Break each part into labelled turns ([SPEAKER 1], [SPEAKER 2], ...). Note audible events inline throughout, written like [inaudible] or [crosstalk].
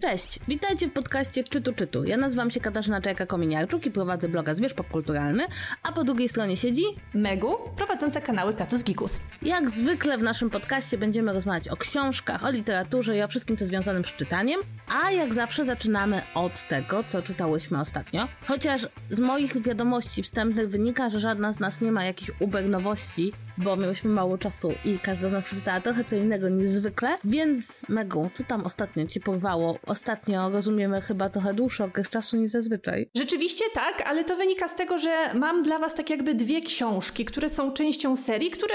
[SPEAKER 1] Cześć, witajcie w podcaście Czytu Czytu. Ja nazywam się Katarzyna Czajka-Kominiarczuk i prowadzę bloga Zwierz Popkulturalny, a po drugiej stronie siedzi
[SPEAKER 2] Megu, prowadząca kanały Katus Gikus.
[SPEAKER 1] Jak zwykle w naszym podcaście będziemy rozmawiać o książkach, o literaturze i o wszystkim, co związanym z czytaniem, a jak zawsze zaczynamy od tego, co czytałyśmy ostatnio. Chociaż z moich wiadomości wstępnych wynika, że żadna z nas nie ma jakichś uber nowości, bo miałyśmy mało czasu i każda z nas przeczytała trochę co innego niż zwykle, więc Megu, co tam ostatnio ci porwało? Ostatnio rozumiemy chyba trochę dłuższy okres czasu niż zazwyczaj.
[SPEAKER 2] Rzeczywiście tak, ale to wynika z tego, że mam dla was tak jakby dwie książki, które są częścią serii, które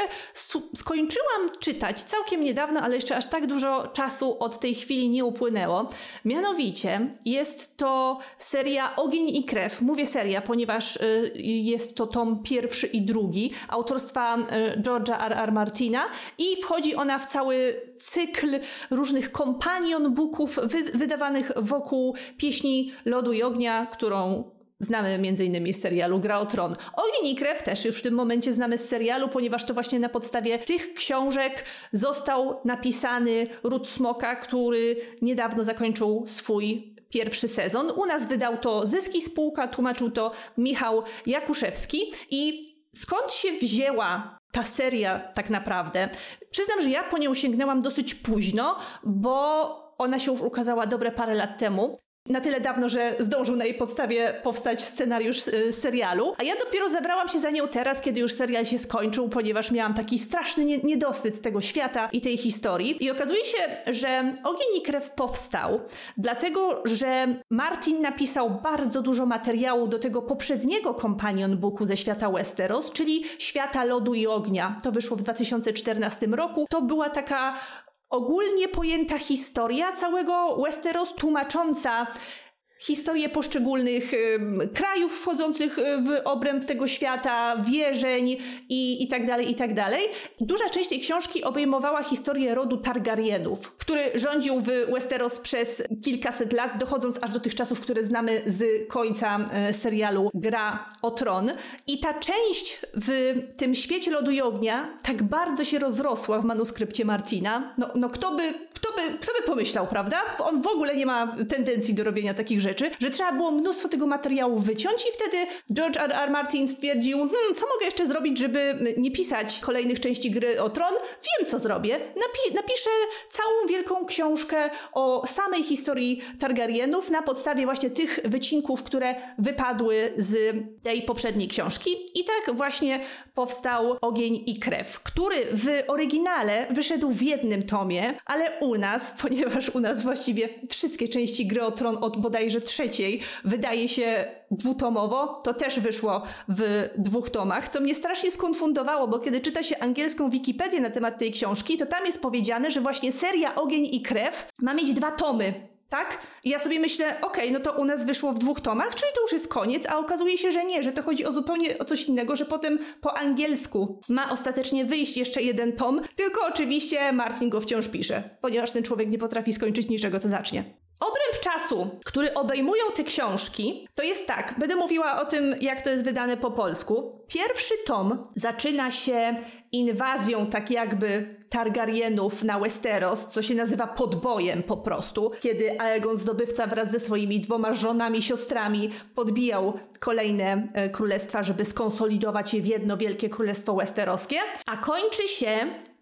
[SPEAKER 2] skończyłam czytać całkiem niedawno, ale jeszcze aż tak dużo czasu od tej chwili nie upłynęło. Mianowicie jest to seria Ogień i Krew. Mówię seria, ponieważ y, jest to tom pierwszy i drugi autorstwa y, George'a R. R. Martina i wchodzi ona w cały cykl różnych kompanion booków wy wydawanych wokół pieśni Lodu i Ognia, którą Znamy m.in. z serialu Gra o Tron. Ogień i Krew też już w tym momencie znamy z serialu, ponieważ to właśnie na podstawie tych książek został napisany Ród Smoka, który niedawno zakończył swój pierwszy sezon. U nas wydał to Zyski Spółka, tłumaczył to Michał Jakuszewski i skąd się wzięła ta seria tak naprawdę? Przyznam, że ja po nią sięgnęłam dosyć późno, bo ona się już ukazała dobre parę lat temu na tyle dawno, że zdążył na jej podstawie powstać scenariusz y, serialu. A ja dopiero zabrałam się za nią teraz, kiedy już serial się skończył, ponieważ miałam taki straszny niedosyt tego świata i tej historii. I okazuje się, że Ogień i Krew powstał, dlatego że Martin napisał bardzo dużo materiału do tego poprzedniego companion booku ze świata Westeros, czyli Świata Lodu i Ognia. To wyszło w 2014 roku. To była taka ogólnie pojęta historia całego Westeros, tłumacząca historie poszczególnych krajów wchodzących y, w obręb tego świata, wierzeń i, i tak dalej, i tak dalej. Duża część tej książki obejmowała historię rodu Targaryenów, który rządził w Westeros przez kilkaset lat, dochodząc aż do tych czasów, które znamy z końca e, serialu Gra o Tron. I ta część w tym świecie lodu i ognia tak bardzo się rozrosła w manuskrypcie Martina. No, no kto, by, kto, by, kto by pomyślał, prawda? On w ogóle nie ma tendencji do robienia takich rzeczy, że trzeba było mnóstwo tego materiału wyciąć i wtedy George R. R. Martin stwierdził, hmm, co mogę jeszcze zrobić, żeby nie pisać kolejnych części gry o tron? Wiem, co zrobię. Napi napiszę całą wielką książkę o samej historii Targaryenów na podstawie właśnie tych wycinków, które wypadły z tej poprzedniej książki. I tak właśnie powstał Ogień i Krew, który w oryginale wyszedł w jednym tomie, ale u nas, [laughs] ponieważ u nas właściwie wszystkie części gry o tron od bodajże bodajże trzeciej wydaje się dwutomowo, to też wyszło w dwóch tomach, co mnie strasznie skonfundowało, bo kiedy czyta się angielską Wikipedię na temat tej książki, to tam jest powiedziane, że właśnie seria Ogień i Krew ma mieć dwa tomy. Tak? I ja sobie myślę, okej, okay, no to u nas wyszło w dwóch tomach, czyli to już jest koniec, a okazuje się, że nie, że to chodzi o zupełnie o coś innego, że potem po angielsku ma ostatecznie wyjść jeszcze jeden tom, tylko oczywiście Martin go wciąż pisze, ponieważ ten człowiek nie potrafi skończyć niczego, co zacznie. Czasu, który obejmują te książki, to jest tak, będę mówiła o tym, jak to jest wydane po polsku. Pierwszy tom zaczyna się inwazją, tak jakby Targaryenów na Westeros, co się nazywa podbojem po prostu, kiedy Aegon zdobywca wraz ze swoimi dwoma żonami, siostrami podbijał kolejne e, królestwa, żeby skonsolidować je w jedno wielkie królestwo westeroskie, a kończy się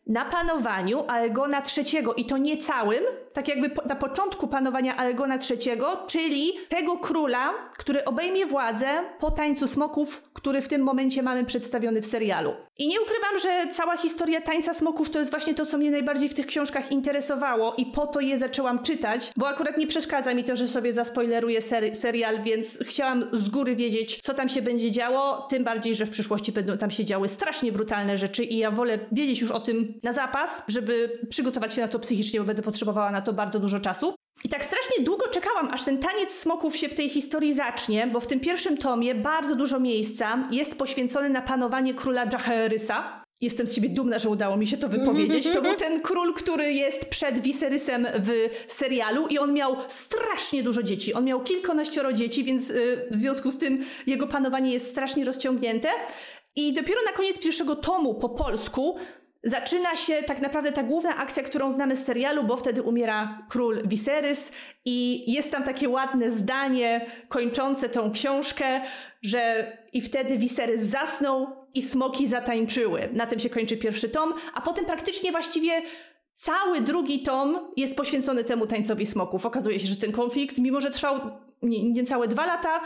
[SPEAKER 2] na panowaniu Aegona III i to nie całym, tak jakby po, na początku panowania Aegona III, czyli tego króla, który obejmie władzę po tańcu smoków, który w tym momencie mamy przedstawiony w serialu. I nie ukrywam, że cała historia tańca smoków to jest właśnie to, co mnie najbardziej w tych książkach interesowało i po to je zaczęłam czytać, bo akurat nie przeszkadza mi to, że sobie zaspoileruję seri serial, więc chciałam z góry wiedzieć, co tam się będzie działo, tym bardziej, że w przyszłości będą tam się działy strasznie brutalne rzeczy i ja wolę wiedzieć już o tym na zapas, żeby przygotować się na to psychicznie, bo będę potrzebowała na to bardzo dużo czasu. I tak strasznie długo czekałam, aż ten taniec smoków się w tej historii zacznie, bo w tym pierwszym tomie bardzo dużo miejsca jest poświęcone na panowanie króla Jaehaerysa. Jestem z siebie dumna, że udało mi się to wypowiedzieć. To był ten król, który jest przed Viserysem w serialu i on miał strasznie dużo dzieci. On miał kilkanaścioro dzieci, więc y, w związku z tym jego panowanie jest strasznie rozciągnięte. I dopiero na koniec pierwszego tomu po polsku zaczyna się tak naprawdę ta główna akcja, którą znamy z serialu, bo wtedy umiera król Viserys i jest tam takie ładne zdanie kończące tą książkę, że i wtedy Viserys zasnął i smoki zatańczyły. Na tym się kończy pierwszy tom, a potem praktycznie właściwie cały drugi tom jest poświęcony temu tańcowi smoków. Okazuje się, że ten konflikt, mimo że trwał niecałe dwa lata,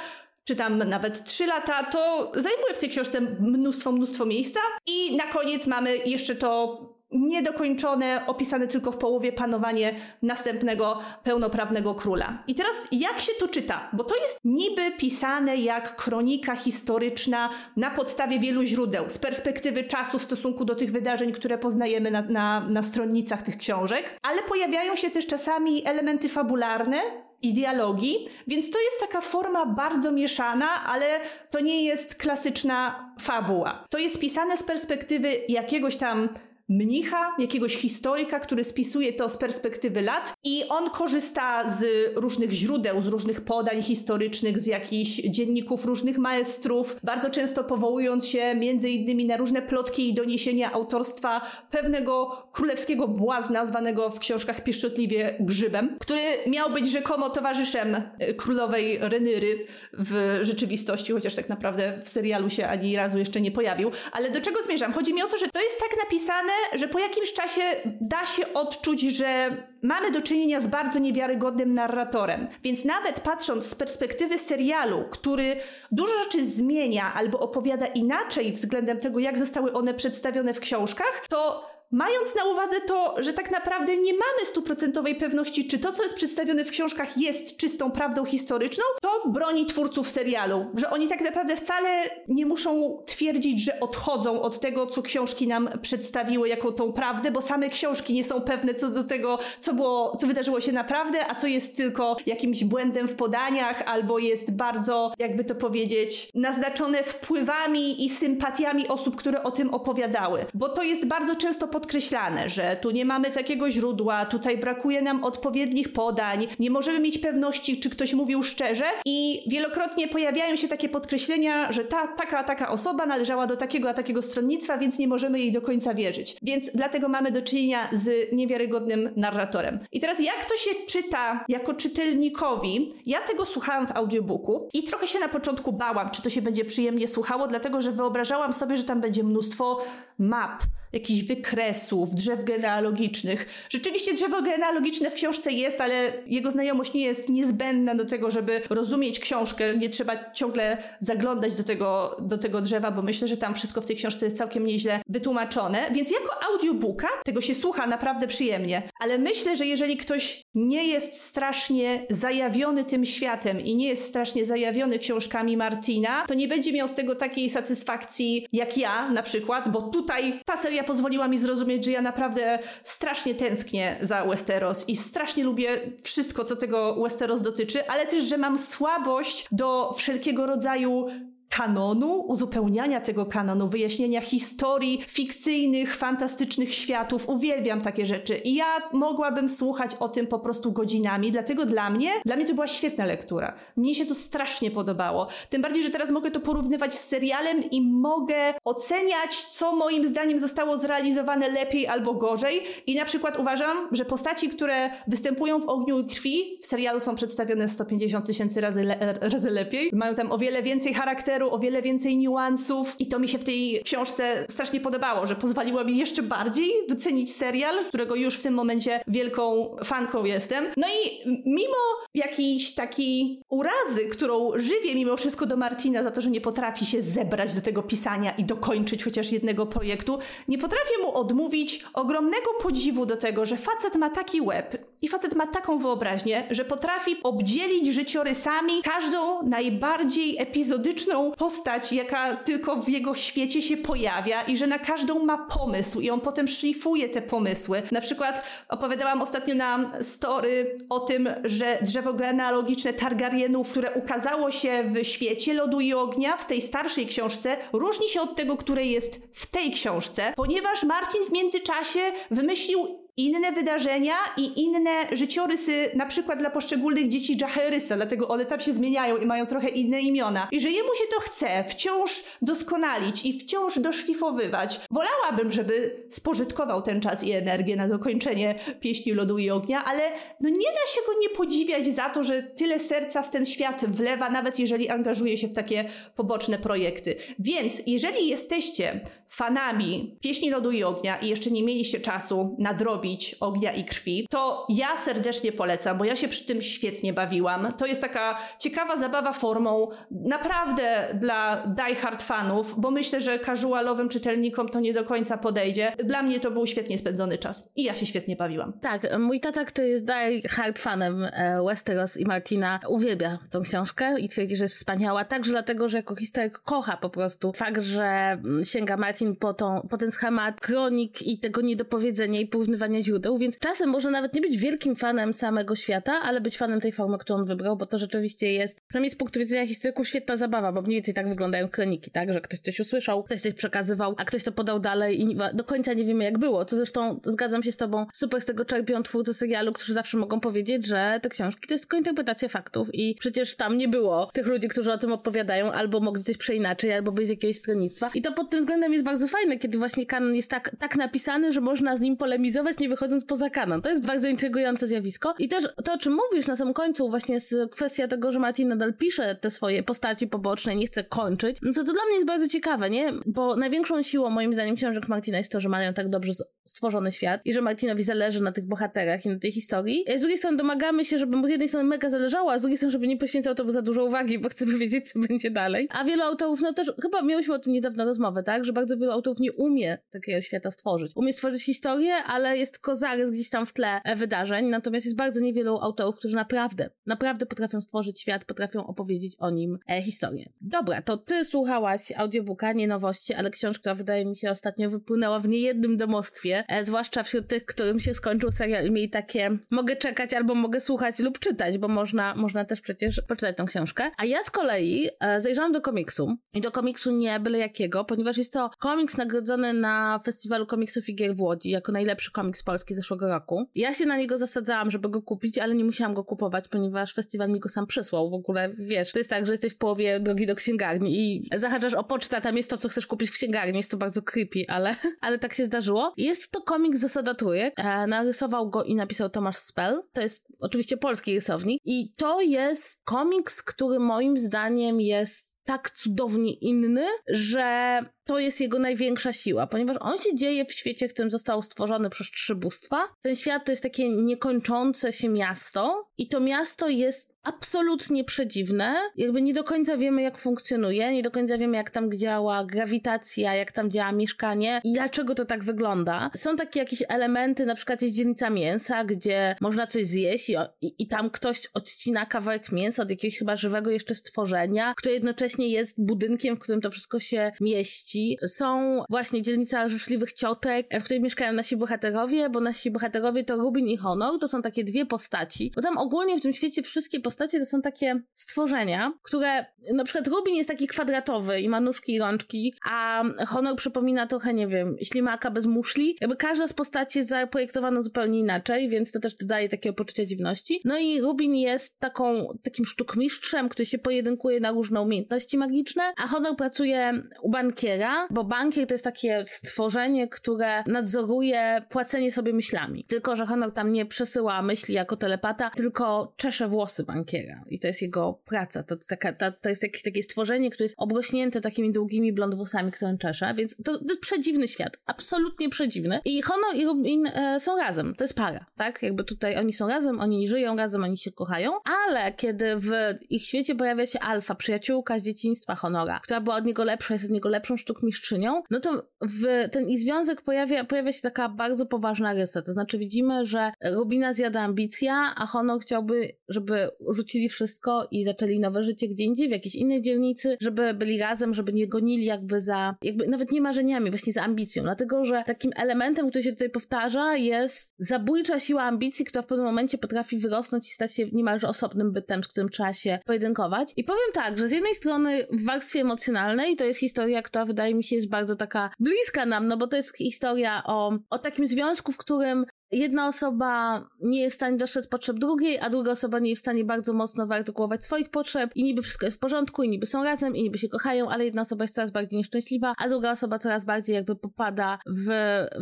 [SPEAKER 2] czy tam nawet trzy lata, to zajmuje w tej książce mnóstwo, mnóstwo miejsca. I na koniec mamy jeszcze to niedokończone, opisane tylko w połowie panowanie następnego pełnoprawnego króla. I teraz jak się to czyta? Bo to jest niby pisane jak kronika historyczna na podstawie wielu źródeł, z perspektywy czasu w stosunku do tych wydarzeń, które poznajemy na, na, na stronnicach tych książek, ale pojawiają się też czasami elementy fabularne, i dialogi, więc to jest taka forma bardzo mieszana, ale to nie jest klasyczna fabuła. To jest pisane z perspektywy jakiegoś tam mnicha, jakiegoś historyka, który spisuje to z perspektywy lat i on korzysta z różnych źródeł, z różnych podań historycznych, z jakichś dzienników różnych maestrów, bardzo często powołując się między innymi na różne plotki i doniesienia autorstwa pewnego królewskiego błazna, zwanego w książkach pieszczotliwie Grzybem, który miał być rzekomo towarzyszem e, królowej Renyry w rzeczywistości, chociaż tak naprawdę w serialu się ani razu jeszcze nie pojawił. Ale do czego zmierzam? Chodzi mi o to, że to jest tak napisane, że po jakimś czasie da się odczuć, że mamy do czynienia z bardzo niewiarygodnym narratorem. Więc nawet patrząc z perspektywy serialu, który dużo rzeczy zmienia albo opowiada inaczej względem tego, jak zostały one przedstawione w książkach, to mając na uwadze to, że tak naprawdę nie mamy stuprocentowej pewności, czy to, co jest przedstawione w książkach, jest czystą prawdą historyczną, to broni twórców serialu, że oni tak naprawdę wcale nie muszą twierdzić, że odchodzą od tego, co książki nam przedstawiły jako tą prawdę, bo same książki nie są pewne co do tego, co było, co wydarzyło się naprawdę, a co jest tylko jakimś błędem w podaniach, albo jest bardzo, jakby to powiedzieć, naznaczone wpływami i sympatiami osób, które o tym opowiadały. Bo to jest bardzo często podkreślane, że tu nie mamy takiego źródła, tutaj brakuje nam odpowiednich podań, nie możemy mieć pewności, czy ktoś mówił szczerze i wielokrotnie pojawiają się takie podkreślenia, że ta, taka, taka osoba należała do takiego, a takiego stronnictwa, więc nie możemy jej do końca wierzyć. Więc dlatego mamy do czynienia z niewiarygodnym narratorem. I teraz jak to się czyta jako czytelnikowi? Ja tego słuchałam w audiobooku i trochę się na początku bałam, czy to się będzie przyjemnie słuchało, dlatego że wyobrażałam sobie, że tam będzie mnóstwo map, jakichś wykresów, drzew genealogicznych. Rzeczywiście drzewo genealogiczne w książce jest, ale jego znajomość nie jest niezbędna do tego, żeby rozumieć książkę. Nie trzeba ciągle zaglądać do tego, do tego drzewa, bo myślę, że tam wszystko w tej książce jest całkiem nieźle wytłumaczone. Więc jako audiobooka tego się słucha naprawdę przyjemnie. Ale myślę, że jeżeli ktoś nie jest strasznie zajawiony tym światem i nie jest strasznie zajawiony książkami Martina, to nie będzie miał z tego takiej satysfakcji jak ja na przykład, bo tutaj ta seria pozwoliła mi zrozumieć, że ja naprawdę strasznie tęsknię za Westeros i strasznie lubię wszystko, co tego Westeros dotyczy, ale też, że mam słabość do wszelkiego rodzaju kanonu, uzupełniania tego kanonu, wyjaśnienia historii fikcyjnych, fantastycznych światów. Uwielbiam takie rzeczy i ja mogłabym słuchać o tym po prostu godzinami, dlatego dla mnie, dla mnie to była świetna lektura. Mnie się to strasznie podobało. Tym bardziej, że teraz mogę to porównywać z serialem i mogę oceniać, co moim zdaniem zostało zrealizowane lepiej albo gorzej i na przykład uważam, że postaci, które występują w Ogniu i Krwi w serialu są przedstawione 150 tysięcy razy, le razy lepiej. Mają tam o wiele więcej charakteru o wiele więcej niuansów i to mi się w tej książce strasznie podobało, że pozwoliło mi jeszcze bardziej docenić serial, którego już w tym momencie wielką fanką jestem. No i mimo jakiejś takiej urazy, którą żywię mimo wszystko do Martina za to, że nie potrafi się zebrać do tego pisania i dokończyć chociaż jednego projektu, nie potrafię mu odmówić ogromnego podziwu do tego, że facet ma taki łeb i facet ma taką wyobraźnię, że potrafi obdzielić życiorysami każdą najbardziej epizodyczną postać, jaka tylko w jego świecie się pojawia i że na każdą ma pomysł i on potem szlifuje te pomysły. Na przykład opowiadałam ostatnio na story o tym, że drzewo genealogiczne Targaryenów, które ukazało się w świecie Lodu i Ognia w tej starszej książce, różni się od tego, które jest w tej książce, ponieważ Martin w międzyczasie wymyślił inne wydarzenia i inne życiorysy, na przykład dla poszczególnych dzieci Jaherysa, dlatego one tam się zmieniają i mają trochę inne imiona. I że jemu się to chce wciąż doskonalić i wciąż doszlifowywać. Wolałabym, żeby spożytkował ten czas i energię na dokończenie pieśni lodu i ognia, ale no nie da się go nie podziwiać za to, że tyle serca w ten świat wlewa, nawet jeżeli angażuje się w takie poboczne projekty. Więc jeżeli jesteście fanami pieśni lodu i ognia i jeszcze nie mieliście czasu nadrobić ognia i krwi, to ja serdecznie polecam, bo ja się przy tym świetnie bawiłam. To jest taka ciekawa zabawa formą naprawdę dla die-hard fanów, bo myślę, że casualowym czytelnikom to nie do końca podejdzie. Dla mnie to był świetnie spędzony czas i ja się świetnie bawiłam.
[SPEAKER 1] Tak, mój tata, który jest die-hard fanem e, Westeros i Martina, uwielbia tą książkę i twierdzi, że jest wspaniała, także dlatego, że jako historyk kocha po prostu fakt, że mm, sięga Martin po, tą, po ten schemat kronik i tego niedopowiedzenia i porównywania źródeł, więc czasem może nawet nie być wielkim fanem samego świata, ale być fanem tej formy, którą on wybrał, bo to rzeczywiście jest, przynajmniej z punktu widzenia historyków, świetna zabawa, bo mniej więcej tak wyglądają kroniki, tak? Że ktoś coś usłyszał, ktoś coś przekazywał, a ktoś to podał dalej i do końca nie wiemy jak było. Co zresztą zgadzam się z tobą, super z tego czerpią twórcy serialu, którzy zawsze mogą powiedzieć, że te książki to jest tylko interpretacja faktów i przecież tam nie było tych ludzi, którzy o tym opowiadają, albo mogli coś przeinaczyć, albo być z jakiegoś stronnictwa. I to pod tym względem jest bardzo fajne, kiedy właśnie kanon jest tak, tak napisany, że można z nim polemizować, nie wychodząc poza kanon. To jest bardzo intrygujące zjawisko. I też to, o czym mówisz na samym końcu, właśnie jest kwestia tego, że Martin nadal pisze te swoje postaci poboczne, nie chce kończyć, no to to dla mnie jest bardzo ciekawe, nie? Bo największą siłą, moim zdaniem, książek Martina jest to, że mają tak dobrze stworzony świat i że Martinowi zależy na tych bohaterach i na tej historii. Z drugiej strony domagamy się, żeby mu z jednej strony mega zależało, a z drugiej strony, żeby nie poświęcał temu za dużo uwagi, bo chcemy [laughs] wiedzieć, co będzie dalej. A wielu autorów, no też, chyba miałyśmy o tym niedawno rozmowę, tak? Że bardzo wielu autorów nie umie takiego świata stworzyć. Umie stworzyć historię, ale jest tylko zarys gdzieś tam w tle wydarzeń, natomiast jest bardzo niewielu autorów, którzy naprawdę, naprawdę potrafią stworzyć świat, potrafią opowiedzieć o nim e, historię. Dobra, to ty słuchałaś audiobooka, nie nowości, ale książka, wydaje mi się ostatnio wypłynęła w niejednym domostwie, e, zwłaszcza wśród tych, którym się skończył serial i mieli takie mogę czekać albo mogę słuchać lub czytać, bo można, można też przecież poczytać tą książkę. A ja z kolei e, zajrzałam do komiksu i do komiksu nie byle jakiego, ponieważ jest to komiks nagrodzony na Festiwalu Komiksów i Gier w Łodzi jako najlepszy komiks polski zeszłego roku. Ja się na niego zasadzałam, żeby go kupić, ale nie musiałam go kupować, ponieważ festiwal mi go sam przysłał. W ogóle, wiesz, to jest tak, że jesteś w połowie drogi do księgarni i zahaczasz o pocztę, tam jest to, co chcesz kupić w księgarni. Jest to bardzo creepy, ale, [laughs] ale tak się zdarzyło. Jest to komiks Zasada Trójek. E, narysował go i napisał Tomasz Spell. To jest oczywiście polski rysownik. I to jest komiks, który moim zdaniem jest tak cudownie inny, że to jest jego największa siła, ponieważ on się dzieje w świecie, w którym został stworzony przez trzy bóstwa. Ten świat to jest takie niekończące się miasto i to miasto jest absolutnie przedziwne. Jakby nie do końca wiemy, jak funkcjonuje, nie do końca wiemy, jak tam działa grawitacja, jak tam działa mieszkanie i dlaczego to tak wygląda. Są takie jakieś elementy, na przykład jest dzielnica mięsa, gdzie można coś zjeść i, i, i tam ktoś odcina kawałek mięsa od jakiegoś chyba żywego jeszcze stworzenia, które jednocześnie jest budynkiem, w którym to wszystko się mieści. Są właśnie dzielnica życzliwych ciotek, w której mieszkają nasi bohaterowie, bo nasi bohaterowie to Rubin i Honor, to są takie dwie postaci, bo tam ogólnie w tym świecie wszystkie postaci postacie to są takie stworzenia, które na przykład Rubin jest taki kwadratowy i ma nóżki i rączki, a Honor przypomina trochę, nie wiem, ślimaka bez muszli. Jakby każda z postaci jest zaprojektowana zupełnie inaczej, więc to też dodaje takiego poczucia dziwności. No i Rubin jest taką, takim sztukmistrzem, który się pojedynkuje na różne umiejętności magiczne, a Honor pracuje u bankiera, bo bankier to jest takie stworzenie, które nadzoruje płacenie sobie myślami. Tylko, że Honor tam nie przesyła myśli jako telepata, tylko czesze włosy bankiera i to jest jego praca. To, taka, ta, to jest jakieś takie stworzenie, które jest obrośnięte takimi długimi blond włosami, które on czesze, więc to, to przedziwny świat. Absolutnie przedziwny. I Honor i Rubin e, są razem. To jest para, tak? Jakby tutaj oni są razem, oni żyją razem, oni się kochają, ale kiedy w ich świecie pojawia się Alfa, przyjaciółka z dzieciństwa Honora, która była od niego lepsza, jest od niego lepszą sztukmistrzynią, no to w ten ich związek pojawia, pojawia się taka bardzo poważna rysa. To znaczy widzimy, że Rubina zjada ambicja, a Honor chciałby, żeby rzucili wszystko i zaczęli nowe życie gdzie indziej, w jakiejś innej dzielnicy, żeby byli razem, żeby nie gonili jakby za, jakby nawet nie marzeniami, właśnie za ambicją. Dlatego, że takim elementem, który się tutaj powtarza jest zabójcza siła ambicji, która w pewnym momencie potrafi wyrosnąć i stać się niemalże osobnym bytem, z którym trzeba się pojedynkować. I powiem tak, że z jednej strony w warstwie emocjonalnej to jest historia, która wydaje mi się jest bardzo taka bliska nam, no bo to jest historia o, o takim związku, w którym jedna osoba nie jest w stanie dostrzec potrzeb drugiej, a druga osoba nie jest w stanie bardzo mocno wyartykułować swoich potrzeb i niby wszystko jest w porządku, i niby są razem, i niby się kochają, ale jedna osoba jest coraz bardziej nieszczęśliwa, a druga osoba coraz bardziej jakby popada w,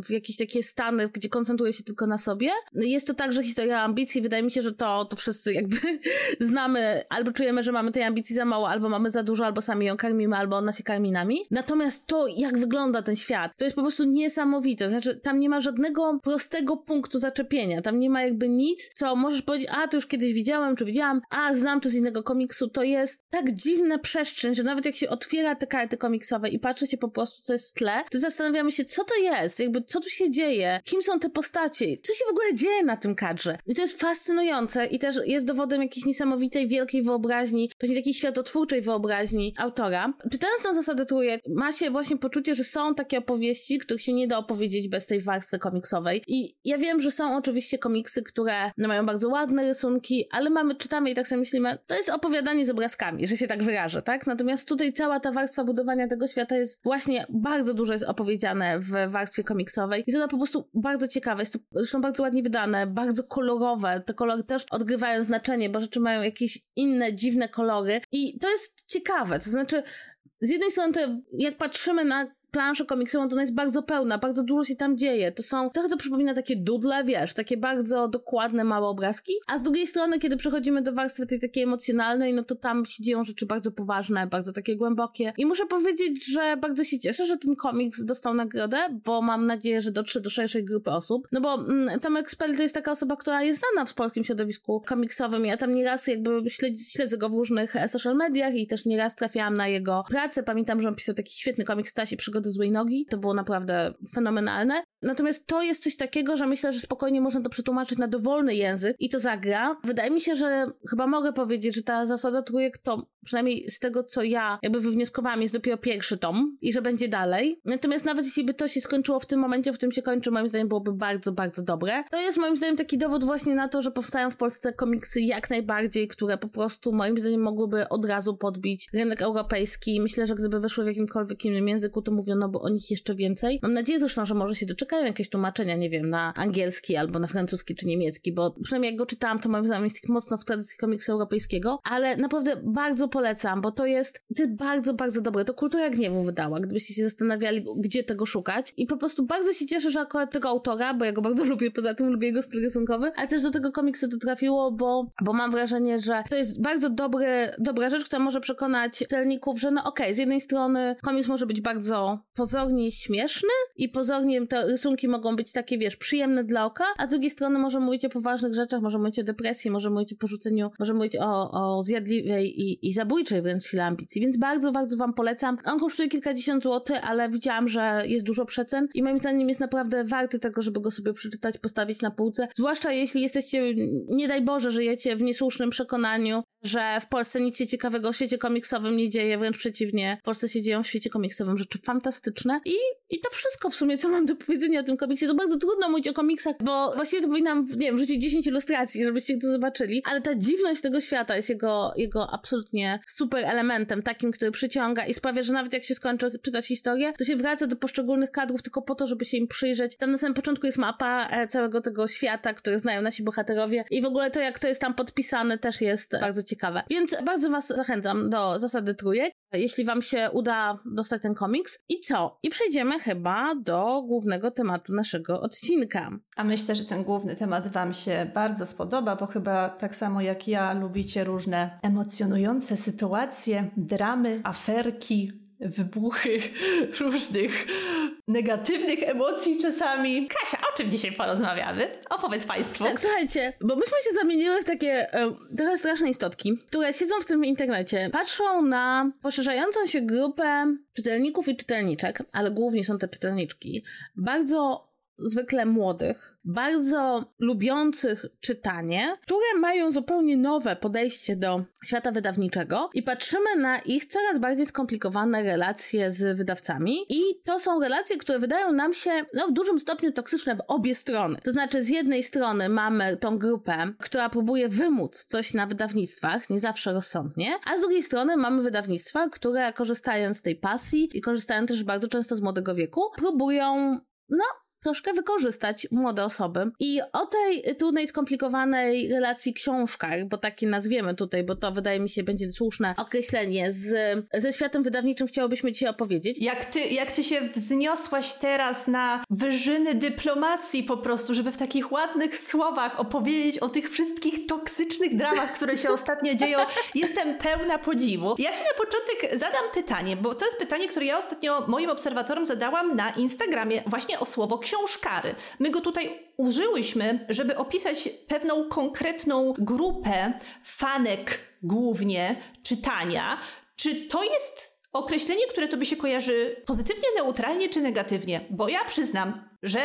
[SPEAKER 1] w jakieś takie stany, gdzie koncentruje się tylko na sobie. Jest to także historia ambicji. Wydaje mi się, że to, to wszyscy jakby [laughs] znamy, albo czujemy, że mamy tej ambicji za mało, albo mamy za dużo, albo sami ją karmimy, albo ona się karmi nami. Natomiast to, jak wygląda ten świat, to jest po prostu niesamowite. Znaczy, tam nie ma żadnego prostego punktu zaczepienia. Tam nie ma jakby nic, co możesz powiedzieć, a to już kiedyś widziałem, czy widziałam, a znam to z innego komiksu. To jest tak dziwna przestrzeń, że nawet jak się otwiera te karty komiksowe i patrzy się po prostu, co jest w tle, to zastanawiamy się, co to jest, jakby co tu się dzieje, kim są te postacie, co się w ogóle dzieje na tym kadrze. I to jest fascynujące i też jest dowodem jakiejś niesamowitej, wielkiej wyobraźni, właśnie takiej światotwórczej wyobraźni autora. Czytając tę zasadę trójek, ma się właśnie poczucie, że są takie opowieści, których się nie da opowiedzieć bez tej warstwy komiksowej. I ja wiem, że są oczywiście komiksy, które no, mają bardzo ładne rysunki, ale mamy, czytamy i tak sobie myślimy, to jest opowiadanie z obrazkami, że się tak wyrażę, tak? Natomiast tutaj cała ta warstwa budowania tego świata jest właśnie bardzo dużo jest opowiedziane w warstwie komiksowej. Jest ona po prostu bardzo ciekawa, jest to zresztą bardzo ładnie wydane, bardzo kolorowe. Te kolory też odgrywają znaczenie, bo rzeczy mają jakieś inne, dziwne kolory i to jest ciekawe. To znaczy, z jednej strony, to jak patrzymy na planszę komiksową, to ona jest bardzo pełna, bardzo dużo się tam dzieje. To są, trochę to przypomina takie dudle, wiesz, takie bardzo dokładne, małe obrazki. A z drugiej strony, kiedy przechodzimy do warstwy tej takiej emocjonalnej, no to tam się dzieją rzeczy bardzo poważne, bardzo takie głębokie. I muszę powiedzieć, że bardzo się cieszę, że ten komiks dostał nagrodę, bo mam nadzieję, że dotrze do szerszej grupy osób. No bo mm, Tomek Spell to jest taka osoba, która jest znana w polskim środowisku komiksowym. Ja tam nieraz jakby śledzi, śledzę go w różnych e, social mediach i też nieraz trafiałam na jego pracę. Pamiętam, że on pisał taki świetny komiks Stasi Przygody do złej nogi. To było naprawdę fenomenalne. Natomiast to jest coś takiego, że myślę, że spokojnie można to przetłumaczyć na dowolny język i to zagra. Wydaje mi się, że chyba mogę powiedzieć, że ta zasada trójek to przynajmniej z tego, co ja jakby wywnioskowałam, jest dopiero pierwszy tom i że będzie dalej. Natomiast nawet jeśli by to się skończyło w tym momencie, w którym się kończy, moim zdaniem byłoby bardzo, bardzo dobre. To jest moim zdaniem taki dowód właśnie na to, że powstają w Polsce komiksy jak najbardziej, które po prostu moim zdaniem mogłyby od razu podbić rynek europejski. Myślę, że gdyby wyszły w jakimkolwiek innym języku, to mówiono by o nich jeszcze więcej. Mam nadzieję zresztą, że może się doczekają jakieś tłumaczenia, nie wiem, na angielski albo na francuski czy niemiecki, bo przynajmniej jak go czytałam, to moim zdaniem jest mocno w tradycji komiksu europejskiego, ale naprawdę bardzo polecam, bo to jest, to jest bardzo, bardzo dobre. To Kultura Gniewu wydała, gdybyście się zastanawiali, gdzie tego szukać. I po prostu bardzo się cieszę, że akurat tego autora, bo ja go bardzo [laughs] lubię, poza tym lubię jego styl rysunkowy, ale też do tego komiksu to trafiło, bo, bo mam wrażenie, że to jest bardzo dobry, dobra rzecz, która może przekonać czytelników, że no okej, okay, z jednej strony komiks może być bardzo pozornie śmieszny i pozornie te rysunki mogą być takie, wiesz, przyjemne dla oka, a z drugiej strony może mówić o poważnych rzeczach, może mówić o depresji, może mówić o porzuceniu, może mówić o, o zjadliwej i, i zabójczej wręcz sile ambicji, więc bardzo, bardzo wam polecam. On kosztuje kilkadziesiąt złotych, ale widziałam, że jest dużo przecen i moim zdaniem jest naprawdę warty tego, żeby go sobie przeczytać, postawić na półce, zwłaszcza jeśli jesteście, nie daj Boże, żyjecie w niesłusznym przekonaniu, że w Polsce nic się ciekawego w świecie komiksowym nie dzieje, wręcz przeciwnie. W Polsce się dzieją w świecie komiksowym rzeczy fantastyczne i, i to wszystko w sumie, co mam do powiedzenia o tym komiksie. To bardzo trudno mówić o komiksach, bo właściwie to powinnam, nie wiem, rzucić 10 ilustracji, żebyście to zobaczyli, ale ta dziwność tego świata jest jego, jego absolutnie super elementem, takim, który przyciąga i sprawia, że nawet jak się skończy czytać historię, to się wraca do poszczególnych kadrów tylko po to, żeby się im przyjrzeć. Tam na samym początku jest mapa e, całego tego świata, który znają nasi bohaterowie i w ogóle to, jak to jest tam podpisane, też jest bardzo ciekawe ciekawe. Więc bardzo Was zachęcam do zasady trójek, jeśli Wam się uda dostać ten komiks. I co? I przejdziemy chyba do głównego tematu naszego odcinka.
[SPEAKER 2] A myślę, że ten główny temat Wam się bardzo spodoba, bo chyba tak samo jak ja lubicie różne emocjonujące sytuacje, dramy, aferki, wybuchy [laughs] różnych negatywnych emocji czasami. Kasia, o czym dzisiaj porozmawiamy? Opowiedz Państwu.
[SPEAKER 1] Tak, słuchajcie, bo myśmy się zamieniły w takie e, trochę straszne istotki, które siedzą w tym internecie, patrzą na poszerzającą się grupę czytelników i czytelniczek, ale głównie są te czytelniczki, bardzo zwykle młodych, bardzo lubiących czytanie, które mają zupełnie nowe podejście do świata wydawniczego i patrzymy na ich coraz bardziej skomplikowane relacje z wydawcami i to są relacje, które wydają nam się no, w dużym stopniu toksyczne w obie strony. To znaczy z jednej strony mamy tą grupę, która próbuje wymóc coś na wydawnictwach, nie zawsze rozsądnie, a z drugiej strony mamy wydawnictwa, które korzystając z tej pasji i korzystają też bardzo często z młodego wieku, próbują no, troszkę wykorzystać młode osoby. I o tej trudnej, skomplikowanej relacji książkach, bo takie nazwiemy tutaj, bo to wydaje mi się będzie słuszne określenie, z, ze światem wydawniczym chciałobyśmy dzisiaj opowiedzieć.
[SPEAKER 2] Jak ty, jak ty się wzniosłaś teraz na wyżyny dyplomacji po prostu, żeby w takich ładnych słowach opowiedzieć o tych wszystkich toksycznych dramach, które się ostatnio [laughs] dzieją. Jestem pełna podziwu. Ja ci na początek zadam pytanie, bo to jest pytanie, które ja ostatnio moim obserwatorom zadałam na Instagramie właśnie o słowo książkary. My go tutaj użyłyśmy, żeby opisać pewną konkretną grupę fanek głównie czytania. Czy to jest określenie, które tobie się kojarzy pozytywnie, neutralnie czy negatywnie? Bo ja przyznam, że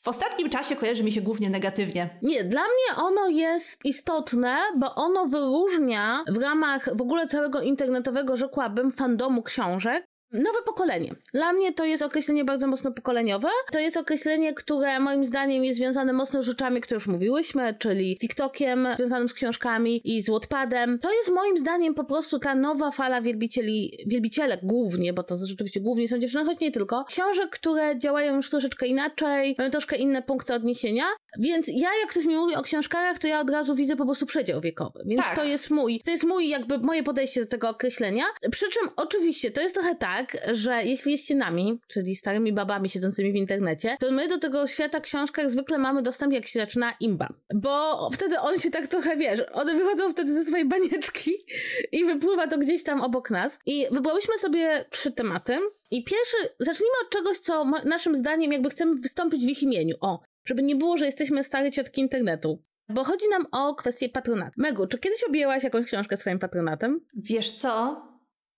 [SPEAKER 2] w ostatnim czasie kojarzy mi się głównie negatywnie.
[SPEAKER 1] Nie, dla mnie ono jest istotne, bo ono wyróżnia w ramach w ogóle całego internetowego, rzekłabym, fandomu książek, Nowe pokolenie. Dla mnie to jest określenie bardzo mocno pokoleniowe. To jest określenie, które moim zdaniem jest związane mocno z rzeczami, które już mówiłyśmy, czyli TikTokiem związanym z książkami i z Wattpadem. To jest moim zdaniem po prostu ta nowa fala wielbicieli, wielbicielek głównie, bo to rzeczywiście głównie są dziewczyny, choć nie tylko. Książek, które działają już troszeczkę inaczej, mają troszkę inne punkty odniesienia. Więc ja, jak ktoś mi mówi o książkach, to ja od razu widzę po prostu przedział wiekowy. Więc tak. to jest mój, to jest mój jakby moje podejście do tego określenia. Przy czym oczywiście to jest trochę tak, tak, że jeśli jesteście nami, czyli starymi babami siedzącymi w internecie, to my do tego świata książkach zwykle mamy dostęp, jak się zaczyna imba. Bo wtedy on się tak trochę, wiesz, one wychodzą wtedy ze swojej banieczki i wypływa to gdzieś tam obok nas. I wybrałyśmy sobie trzy tematy. I pierwszy, zacznijmy od czegoś, co naszym zdaniem jakby chcemy wystąpić w ich imieniu. O, żeby nie było, że jesteśmy stare ciotki internetu. Bo chodzi nam o kwestię patronatu. Megu, czy kiedyś objęłaś jakąś książkę swoim patronatem?
[SPEAKER 2] Wiesz co?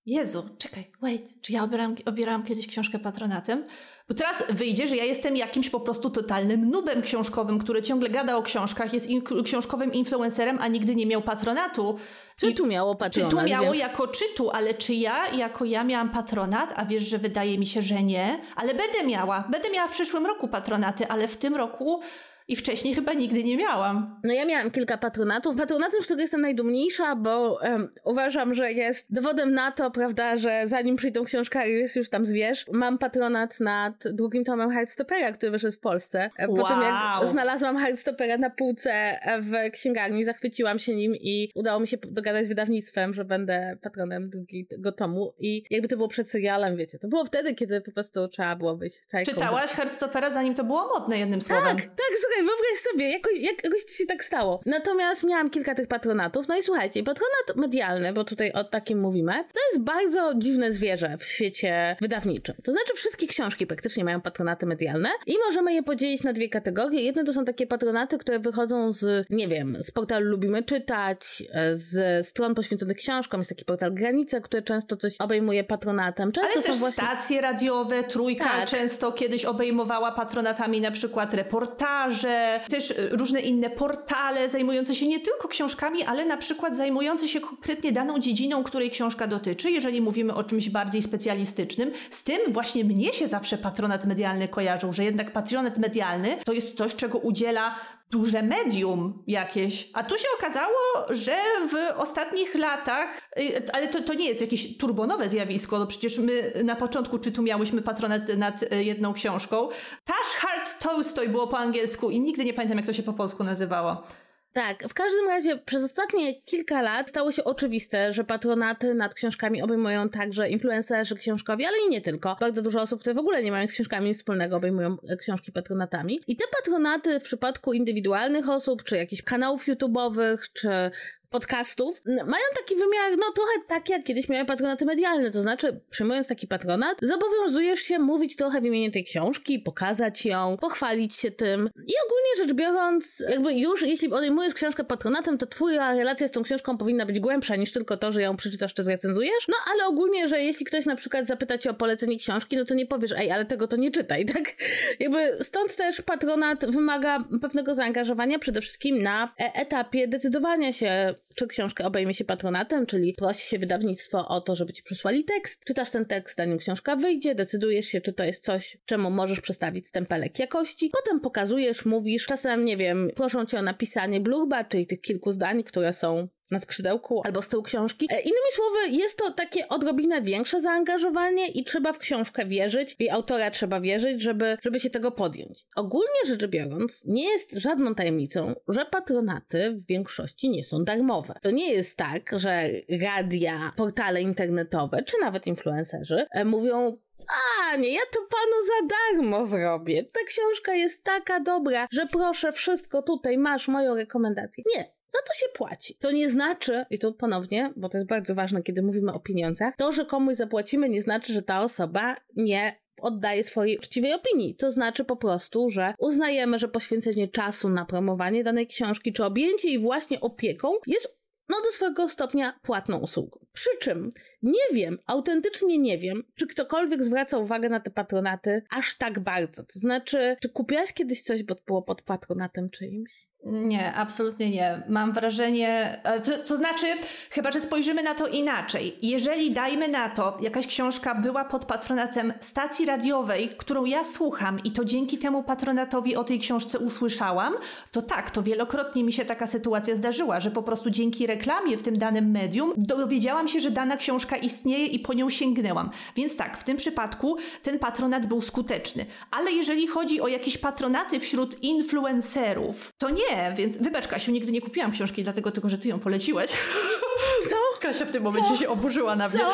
[SPEAKER 2] Jezu, czekaj, wait, czy ja obierałam, obierałam kiedyś książkę patronatem? Bo teraz wyjdzie, że ja jestem jakimś po prostu totalnym nubem książkowym, który ciągle gada o książkach, jest in książkowym influencerem, a nigdy nie miał patronatu.
[SPEAKER 1] Czy tu miało patronat?
[SPEAKER 2] Czy tu miało jako czytu, ale czy ja, jako ja miałam patronat, a wiesz, że wydaje mi się, że nie, ale będę miała. Będę miała w przyszłym roku patronaty, ale w tym roku i wcześniej chyba nigdy nie miałam.
[SPEAKER 1] No ja miałam kilka patronatów. Patronatem, z którego jestem najdumniejsza, bo um, uważam, że jest dowodem na to, prawda, że zanim przyjdą książka i już tam zwierz, mam patronat nad drugim tomem Heartstoppera, który wyszedł w Polsce. E, po wow. tym jak znalazłam Heartstoppera na półce w księgarni, zachwyciłam się nim i udało mi się dogadać z wydawnictwem, że będę patronem drugiego tomu i jakby to było przed serialem, wiecie, to było wtedy, kiedy po prostu trzeba było być czajką.
[SPEAKER 2] Czytałaś Heartstoppera zanim to było modne, jednym słowem.
[SPEAKER 1] Tak, tak, słuchaj, wyobraź sobie, jakoś, jak, jakoś się tak stało. Natomiast miałam kilka tych patronatów. No i słuchajcie, patronat medialny, bo tutaj o takim mówimy, to jest bardzo dziwne zwierzę w świecie wydawniczym. To znaczy, wszystkie książki praktycznie mają patronaty medialne i możemy je podzielić na dwie kategorie. Jedne to są takie patronaty, które wychodzą z, nie wiem, z portalu Lubimy Czytać, z stron poświęconych książkom. Jest taki portal Granice, który często coś obejmuje patronatem. Często
[SPEAKER 2] Ale
[SPEAKER 1] są właśnie...
[SPEAKER 2] stacje radiowe, Trójka tak. często kiedyś obejmowała patronatami na przykład reportaże, też e, różne inne portale zajmujące się nie tylko książkami, ale na przykład zajmujące się konkretnie daną dziedziną, której książka dotyczy, jeżeli mówimy o czymś bardziej specjalistycznym. Z tym właśnie mnie się zawsze patronat medialny kojarzył, że jednak patronat medialny to jest coś, czego udziela duże medium jakieś. A tu się okazało, że w ostatnich latach, y, ale to, to nie jest jakieś turbonowe zjawisko, no przecież my na początku czytu miałyśmy patronat nad y, jedną książką. Tash Heart Tolstoy było po angielsku i nigdy nie pamiętam, jak to się po polsku nazywało.
[SPEAKER 1] Tak, w każdym razie przez ostatnie kilka lat stało się oczywiste, że patronaty nad książkami obejmują także influencerzy książkowi, ale i nie tylko. Bardzo dużo osób, które w ogóle nie mają z książkami nic wspólnego, obejmują e, książki patronatami. I te patronaty w przypadku indywidualnych osób, czy jakichś kanałów YouTube'owych, czy podcastów mają taki wymiar, no trochę tak jak kiedyś miały patronaty medialne, to znaczy przyjmując taki patronat, zobowiązujesz się mówić trochę w imieniu tej książki, pokazać ją, pochwalić się tym i ogólnie rzecz biorąc, jakby już jeśli odejmujesz książkę patronatem, to twoja relacja z tą książką powinna być głębsza niż tylko to, że ją przeczytasz czy zrecenzujesz, no ale ogólnie, że jeśli ktoś na przykład zapyta cię o polecenie książki, no to nie powiesz, ej, ale tego to nie czytaj, [laughs] tak? Jakby stąd też patronat wymaga pewnego zaangażowania przede wszystkim na e, etapie decydowania się czy książkę obejmie się patronatem, czyli prosi się wydawnictwo o to, żeby ci przysłali tekst, czytasz ten tekst, zanim książka wyjdzie, decydujesz się, czy to jest coś, czemu możesz przestawić stempelek jakości, potem pokazujesz, mówisz, czasem, nie wiem, proszą cię o napisanie blurba, czyli tych kilku zdań, które są na skrzydełku albo z tyłu książki. E, innymi słowy, jest to takie odrobinę większe zaangażowanie i trzeba w książkę wierzyć, w jej autora trzeba wierzyć, żeby, żeby się tego podjąć. Ogólnie rzecz biorąc, nie jest żadną tajemnicą, że patronaty w większości nie są darmowe. To nie jest tak, że radia, portale internetowe, czy nawet influencerzy e, mówią a, nie, ja to panu za darmo zrobię. Ta książka jest taka dobra, że proszę, wszystko tutaj masz, moją rekomendację. Nie, za to się płaci. To nie znaczy, i tu ponownie, bo to jest bardzo ważne, kiedy mówimy o pieniądzach, to, że komuś zapłacimy, nie znaczy, że ta osoba nie oddaje swojej uczciwej opinii. To znaczy po prostu, że uznajemy, że poświęcenie czasu na promowanie danej książki, czy objęcie jej właśnie opieką jest no do swego stopnia płatną usługą. Przy czym nie wiem, autentycznie nie wiem, czy ktokolwiek zwraca uwagę na te patronaty aż tak bardzo. To znaczy, czy kupiłaś kiedyś coś, bo było pod patronatem czyimś?
[SPEAKER 2] Nie, absolutnie nie. Mam wrażenie, to, to, znaczy, chyba że spojrzymy na to inaczej. Jeżeli dajmy na to, jakaś książka była pod patronatem stacji radiowej, którą ja słucham i to dzięki temu patronatowi o tej książce usłyszałam, to tak, to wielokrotnie mi się taka sytuacja zdarzyła, że po prostu dzięki reklamie w tym danym medium dowiedziałam się, że dana książka istnieje i po nią sięgnęłam. Więc tak, w tym przypadku ten patronat był skuteczny. Ale jeżeli chodzi o jakieś patronaty wśród influencerów, to nie nie, więc wybacz Kasiu, nigdy nie kupiłam książki, dlatego tylko, że ty ją poleciłeś. [laughs]
[SPEAKER 1] Co?
[SPEAKER 2] Kasia w tym momencie Co? się oburzyła na mnie.
[SPEAKER 1] Co?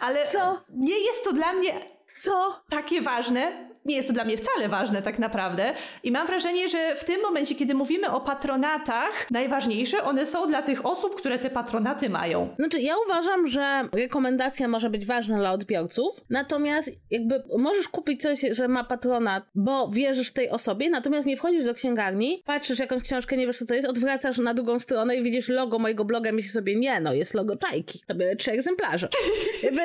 [SPEAKER 2] Ale
[SPEAKER 1] Co?
[SPEAKER 2] nie jest to dla mnie
[SPEAKER 1] co?
[SPEAKER 2] Takie ważne, nie jest to dla mnie wcale ważne tak naprawdę. I mam wrażenie, że w tym momencie, kiedy mówimy o patronatach, najważniejsze one są dla tych osób, które te patronaty mają.
[SPEAKER 1] Znaczy, ja uważam, że rekomendacja może być ważna dla odbiorców, natomiast jakby możesz kupić coś, że ma patronat, bo wierzysz tej osobie, natomiast nie wchodzisz do księgarni, patrzysz jakąś książkę, nie wiesz co to jest, odwracasz na drugą stronę i widzisz logo mojego bloga myślisz sobie, nie no, jest logo czajki. To były trzy egzemplarze. [laughs] jakby,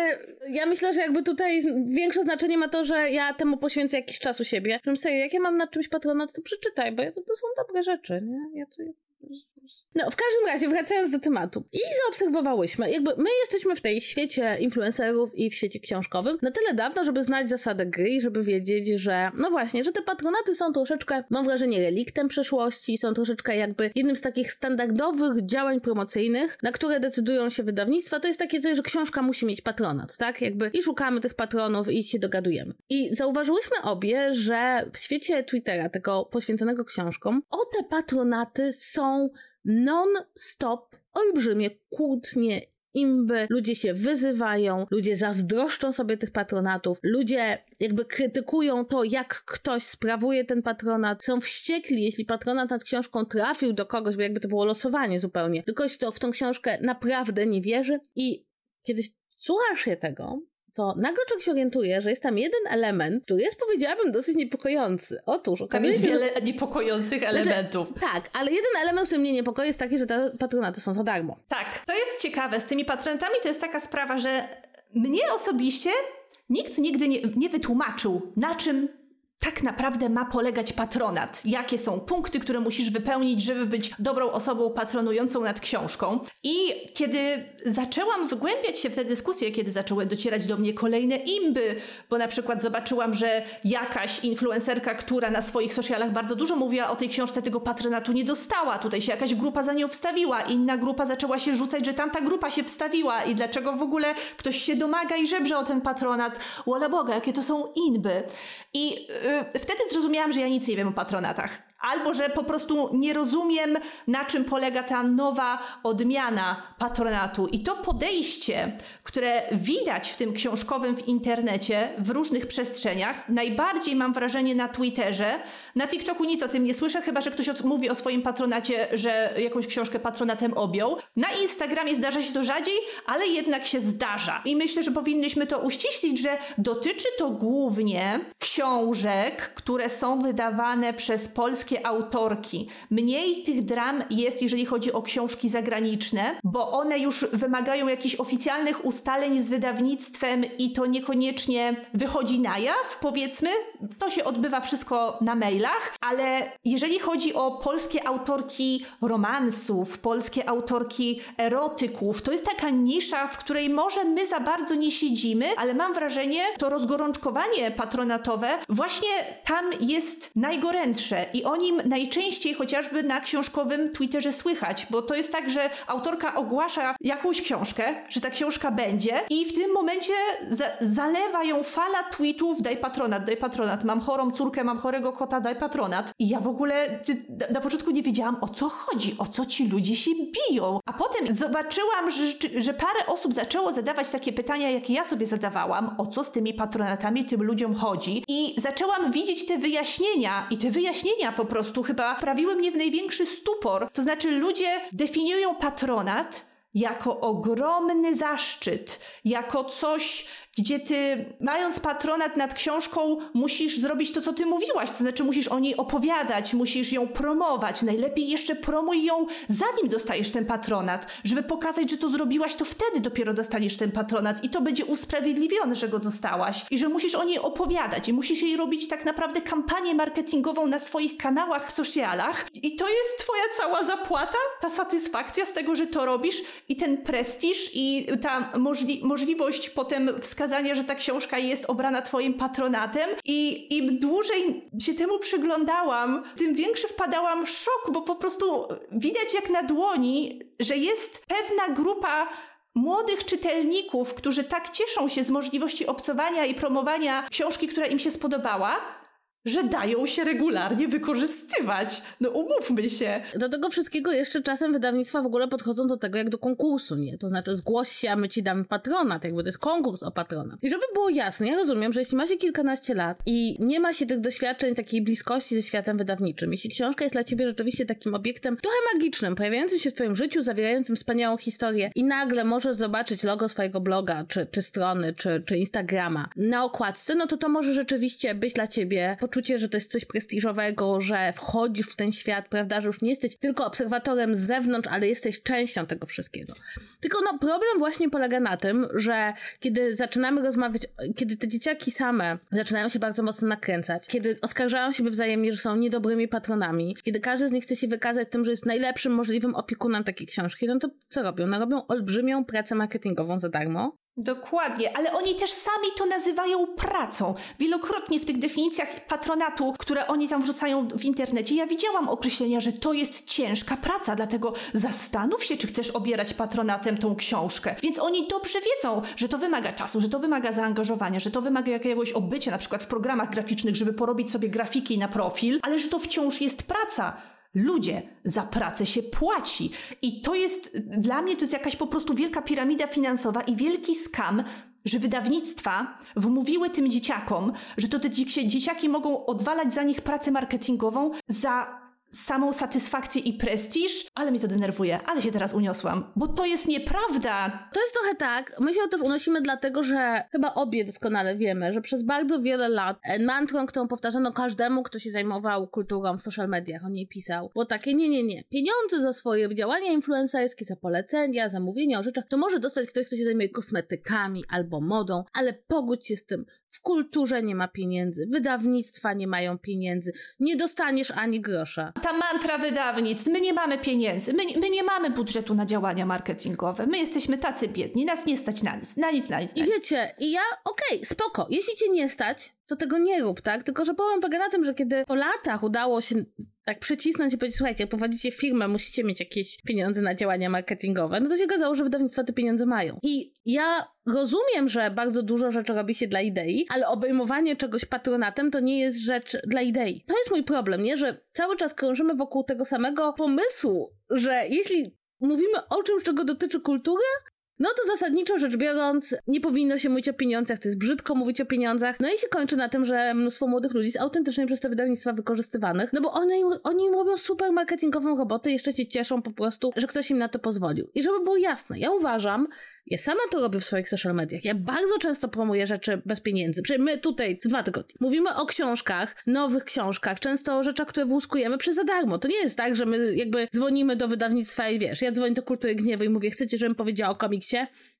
[SPEAKER 1] ja myślę, że jakby tutaj większe znaczenie ma to, że ja temu poświęcę jakiś czas u siebie. Żebym sobie, jak ja mam nad czymś patronat, to przeczytaj, bo to, to są dobre rzeczy, nie? Ja to, no, w każdym razie, wracając do tematu. I zaobserwowałyśmy, jakby my jesteśmy w tej świecie influencerów i w świecie książkowym na tyle dawno, żeby znać zasadę gry i żeby wiedzieć, że no właśnie, że te patronaty są troszeczkę, mam wrażenie, reliktem przeszłości, są troszeczkę jakby jednym z takich standardowych działań promocyjnych, na które decydują się wydawnictwa. To jest takie coś, że książka musi mieć patronat, tak? Jakby i szukamy tych patronów i się dogadujemy. I zauważyłyśmy obie, że w świecie Twittera, tego poświęconego książkom, o te patronaty są non-stop olbrzymie kłótnie, imby, ludzie się wyzywają, ludzie zazdroszczą sobie tych patronatów, ludzie jakby krytykują to, jak ktoś sprawuje ten patronat, są wściekli, jeśli patronat nad książką trafił do kogoś, bo jakby to było losowanie zupełnie, do kogoś, kto w tą książkę naprawdę nie wierzy i kiedy słuchasz się tego, to nagle człowiek się orientuje, że jest tam jeden element, który jest, powiedziałabym, dosyć niepokojący. Otóż
[SPEAKER 2] okazuje. Tam jest wiele niepokojących znaczy, elementów.
[SPEAKER 1] Znaczy, tak, ale jeden element, który mnie niepokoi jest taki, że te patronaty są za darmo.
[SPEAKER 2] Tak, to jest ciekawe. Z tymi patronatami to jest taka sprawa, że mnie osobiście nikt nigdy nie, nie wytłumaczył, na czym tak naprawdę ma polegać patronat? Jakie są punkty, które musisz wypełnić, żeby być dobrą osobą patronującą nad książką? I kiedy zaczęłam wygłębiać się w te dyskusje, kiedy zaczęły docierać do mnie kolejne imby, bo na przykład zobaczyłam, że jakaś influencerka, która na swoich socialach bardzo dużo mówiła o tej książce, tego patronatu nie dostała. Tutaj się jakaś grupa za nią wstawiła, inna grupa zaczęła się rzucać, że tamta grupa się wstawiła i dlaczego w ogóle ktoś się domaga i żebrze o ten patronat. Wola Boga, jakie to są inby. I yy, wtedy zrozumiałam, że ja nic nie wiem o patronatach albo że po prostu nie rozumiem, na czym polega ta nowa odmiana patronatu. I to podejście, które widać w tym książkowym w internecie, w różnych przestrzeniach, najbardziej mam wrażenie na Twitterze. Na TikToku nic o tym nie słyszę, chyba że ktoś mówi o swoim patronacie, że jakąś książkę patronatem objął. Na Instagramie zdarza się to rzadziej, ale jednak się zdarza. I myślę, że powinnyśmy to uściślić, że dotyczy to głównie książek, które są wydawane przez polskie polskie autorki. Mniej tych dram jest, jeżeli chodzi o książki zagraniczne, bo one już wymagają jakichś oficjalnych ustaleń z wydawnictwem i to niekoniecznie wychodzi na jaw, powiedzmy. To się odbywa wszystko na mailach, ale jeżeli chodzi o polskie autorki romansów, polskie autorki erotyków, to jest taka nisza, w której może my za bardzo nie siedzimy, ale mam wrażenie, to rozgorączkowanie patronatowe właśnie tam jest najgorętsze i oni nim najczęściej chociażby na książkowym Twitterze słychać, bo to jest tak, że autorka ogłasza jakąś książkę, że ta książka będzie i w tym momencie za zalewa ją fala tweetów daj patronat, daj patronat, mam chorą córkę, mam chorego kota, daj patronat. I ja w ogóle na początku nie wiedziałam o co chodzi, o co ci ludzie się biją. A potem zobaczyłam, że, że parę osób zaczęło zadawać takie pytania, jakie ja sobie zadawałam, o co z tymi patronatami tym ludziom chodzi. I zaczęłam widzieć te wyjaśnienia i te wyjaśnienia po prostu chyba prawiły mnie w największy stupor. To znaczy ludzie definiują patronat jako ogromny zaszczyt, jako coś, gdzie ty, mając patronat nad książką, musisz zrobić to, co ty mówiłaś, to znaczy musisz o niej opowiadać, musisz ją promować. Najlepiej jeszcze promuj ją, zanim dostajesz ten patronat, żeby pokazać, że to zrobiłaś, to wtedy dopiero dostaniesz ten patronat i to będzie usprawiedliwione, że go dostałaś. I że musisz o niej opowiadać i musisz jej robić tak naprawdę kampanię marketingową na swoich kanałach w socialach. I to jest twoja cała zapłata, ta satysfakcja z tego, że to robisz? I ten prestiż i ta możli możliwość potem wskazania wskazanie, że ta książka jest obrana twoim patronatem. I im dłużej się temu przyglądałam, tym większy wpadałam w szok, bo po prostu widać jak na dłoni, że jest pewna grupa młodych czytelników, którzy tak cieszą się z możliwości obcowania i promowania książki, która im się spodobała, że dają się regularnie wykorzystywać. No umówmy się.
[SPEAKER 1] Do tego wszystkiego jeszcze czasem wydawnictwa w ogóle podchodzą do tego jak do konkursu, nie? To znaczy zgłoś się, a my ci damy patronat, jakby to jest konkurs o patronat. I żeby było jasne, ja rozumiem, że jeśli ma się kilkanaście lat i nie ma się tych doświadczeń, takiej bliskości ze światem wydawniczym, jeśli książka jest dla ciebie rzeczywiście takim obiektem trochę magicznym, pojawiającym się w twoim życiu, zawierającym wspaniałą historię i nagle możesz zobaczyć logo swojego bloga, czy, czy strony, czy, czy Instagrama na okładce, no to to może rzeczywiście być dla ciebie poczucie poczucie, że to jest coś prestiżowego, że wchodzisz w ten świat, prawda, że już nie jesteś tylko obserwatorem z zewnątrz, ale jesteś częścią tego wszystkiego. Tylko no problem właśnie polega na tym, że kiedy zaczynamy rozmawiać, kiedy te dzieciaki same zaczynają się bardzo mocno nakręcać, kiedy oskarżają siebie wzajemnie, że są niedobrymi patronami, kiedy każdy z nich chce się wykazać tym, że jest najlepszym możliwym opiekunem takiej książki, no to co robią? No robią olbrzymią pracę marketingową za darmo,
[SPEAKER 2] Dokładnie, ale oni też sami to nazywają pracą. Wielokrotnie w tych definicjach patronatu, które oni tam wrzucają w internecie, ja widziałam określenia, że to jest ciężka praca, dlatego zastanów się, czy chcesz obierać patronatem tą książkę. Więc oni dobrze wiedzą, że to wymaga czasu, że to wymaga zaangażowania, że to wymaga jakiegoś obycia, na przykład w programach graficznych, żeby porobić sobie grafiki na profil, ale że to wciąż jest praca. Ludzie, za pracę się płaci. I to jest, dla mnie to jest jakaś po prostu wielka piramida finansowa i wielki skam, że wydawnictwa wmówiły tym dzieciakom, że to te dzieciaki mogą odwalać za nich pracę marketingową za samą satysfakcję i prestiż, ale mnie to denerwuje, ale się teraz uniosłam, bo to jest nieprawda.
[SPEAKER 1] To jest trochę tak, my się też unosimy dlatego, że chyba obie doskonale wiemy, że przez bardzo wiele lat mantrą, którą powtarzano każdemu, kto się zajmował kulturą w social mediach, o niej pisał, było takie, nie, nie, nie, pieniądze za swoje działania influencerskie, za polecenia, zamówienia o rzeczach, to może dostać ktoś, kto się zajmuje kosmetykami albo modą, ale pogódź się z tym, w kulturze nie ma pieniędzy, wydawnictwa nie mają pieniędzy, nie dostaniesz ani grosza.
[SPEAKER 2] Ta mantra wydawnictw, my nie mamy pieniędzy, my, my nie mamy budżetu na działania marketingowe, my jesteśmy tacy biedni, nas nie stać na nic, na nic, na nic.
[SPEAKER 1] Na I wiecie, i ja, okej, okay, spoko, jeśli cię nie stać, to tego nie rób, tak? Tylko, że problem polega na tym, że kiedy po latach udało się tak przycisnąć i powiedzieć, słuchajcie, prowadzicie firmę, musicie mieć jakieś pieniądze na działania marketingowe, no to się okazało, że wydawnictwa te pieniądze mają. I ja rozumiem, że bardzo dużo rzeczy robi się dla idei, ale obejmowanie czegoś patronatem to nie jest rzecz dla idei. To jest mój problem, nie? Że cały czas krążymy wokół tego samego pomysłu, że jeśli mówimy o czymś, czego dotyczy kultury, no to zasadniczo rzecz biorąc, nie powinno się mówić o pieniądzach, to jest brzydko mówić o pieniądzach. No i się kończy na tym, że mnóstwo młodych ludzi jest autentycznie przez te wydawnictwa wykorzystywanych, no bo one im, oni im robią super marketingową robotę i jeszcze się cieszą po prostu, że ktoś im na to pozwolił. I żeby było jasne, ja uważam, ja sama to robię w swoich social mediach. Ja bardzo często promuję rzeczy bez pieniędzy. Przecież my tutaj co dwa tygodnie mówimy o książkach, nowych książkach, często o rzeczach, które włuskujemy przez za darmo. To nie jest tak, że my jakby dzwonimy do wydawnictwa i wiesz, ja dzwonię do Kultury Gniewu i mówię, chcecie, żebym powiedziała o komiksie?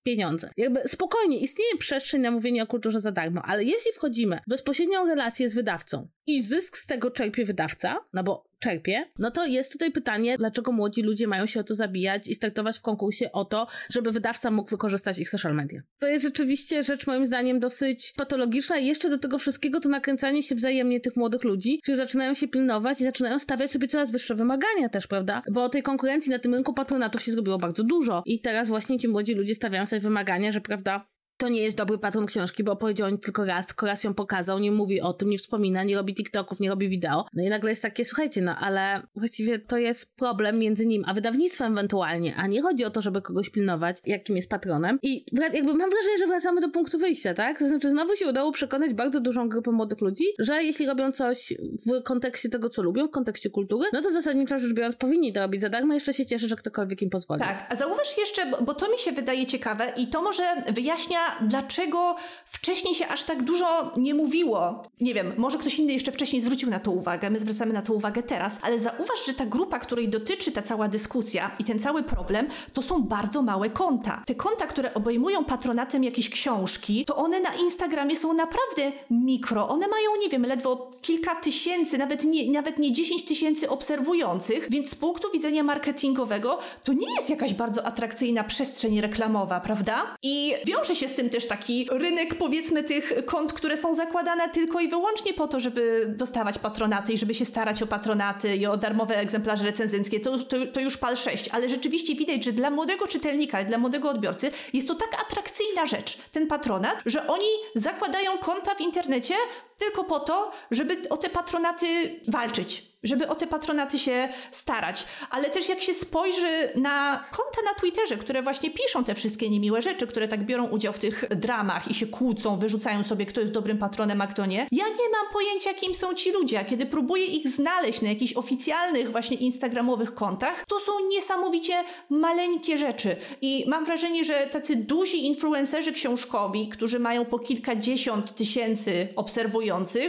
[SPEAKER 1] Pieniądze. Jakby spokojnie, istnieje przestrzeń na mówienie o kulturze za darmo, ale jeśli wchodzimy w bezpośrednią relację z wydawcą i zysk z tego czerpie wydawca, no bo czerpie, no to jest tutaj pytanie, dlaczego młodzi ludzie mają się o to zabijać i startować w konkursie o to, żeby wydawca mógł wykorzystać ich social media. To jest rzeczywiście rzecz moim zdaniem dosyć patologiczna i jeszcze do tego wszystkiego to nakręcanie się wzajemnie tych młodych ludzi, którzy zaczynają się pilnować i zaczynają stawiać sobie coraz wyższe wymagania też, prawda? Bo tej konkurencji na tym rynku patronatów się zrobiło bardzo dużo i teraz właśnie ci młodzi ludzie stawiają sobie wymagania, że prawda, to nie jest dobry patron książki, bo opowiedział o tylko raz, tylko raz ją pokazał, nie mówi o tym, nie wspomina, nie robi TikToków, nie robi wideo. No i nagle jest takie, słuchajcie, no ale właściwie to jest problem między nim a wydawnictwem ewentualnie, a nie chodzi o to, żeby kogoś pilnować, jakim jest patronem. I jakby mam wrażenie, że wracamy do punktu wyjścia, tak? To znaczy znowu się udało przekonać bardzo dużą grupę młodych ludzi, że jeśli robią coś w kontekście tego, co lubią, w kontekście kultury, no to zasadniczo rzecz biorąc powinni to robić za darmo, jeszcze się cieszę, że ktokolwiek im pozwoli.
[SPEAKER 2] Tak, a zauważ jeszcze, bo to mi się wydaje ciekawe i to może wyjaśnia dlaczego wcześniej się aż tak dużo nie mówiło. Nie wiem, może ktoś inny jeszcze wcześniej zwrócił na to uwagę, my zwracamy na to uwagę teraz, ale zauważ, że ta grupa, której dotyczy ta cała dyskusja i ten cały problem, to są bardzo małe konta. Te konta, które obejmują patronatem jakieś książki, to one na Instagramie są naprawdę mikro. One mają, nie wiem, ledwo kilka tysięcy, nawet nie, nawet nie 10 tysięcy obserwujących, więc z punktu widzenia marketingowego to nie jest jakaś bardzo atrakcyjna przestrzeń reklamowa, prawda? I wiąże się z tym też taki rynek, powiedzmy, tych kont, które są zakładane tylko i wyłącznie po to, żeby dostawać patronaty i żeby się starać o patronaty i o darmowe egzemplarze recenzenckie. To, to, to już pal 6, ale rzeczywiście widać, że dla młodego czytelnika, dla młodego odbiorcy jest to tak atrakcyjna rzecz, ten patronat, że oni zakładają konta w internecie tylko po to, żeby o te patronaty walczyć żeby o te patronaty się starać. Ale też jak się spojrzy na konta na Twitterze, które właśnie piszą te wszystkie niemiłe rzeczy, które tak biorą udział w tych dramach i się kłócą, wyrzucają sobie, kto jest dobrym patronem, a kto nie. Ja nie mam pojęcia, kim są ci ludzie. A kiedy próbuję ich znaleźć na jakichś oficjalnych właśnie instagramowych kontach, to są niesamowicie maleńkie rzeczy. I mam wrażenie, że tacy duzi influencerzy książkowi, którzy mają po kilkadziesiąt tysięcy obserwujących,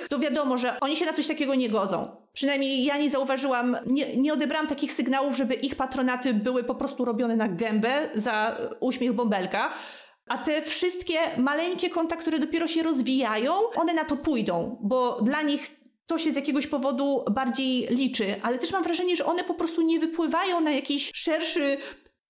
[SPEAKER 2] to wiadomo, że oni się na coś takiego nie godzą. Przynajmniej ja nie zauważyłam, nie, nie odebrałam takich sygnałów, żeby ich patronaty były po prostu robione na gębę za uśmiech bąbelka. A te wszystkie maleńkie konta, które dopiero się rozwijają, one na to pójdą, bo dla nich to się z jakiegoś powodu bardziej liczy, ale też mam wrażenie, że one po prostu nie wypływają na jakiś szerszy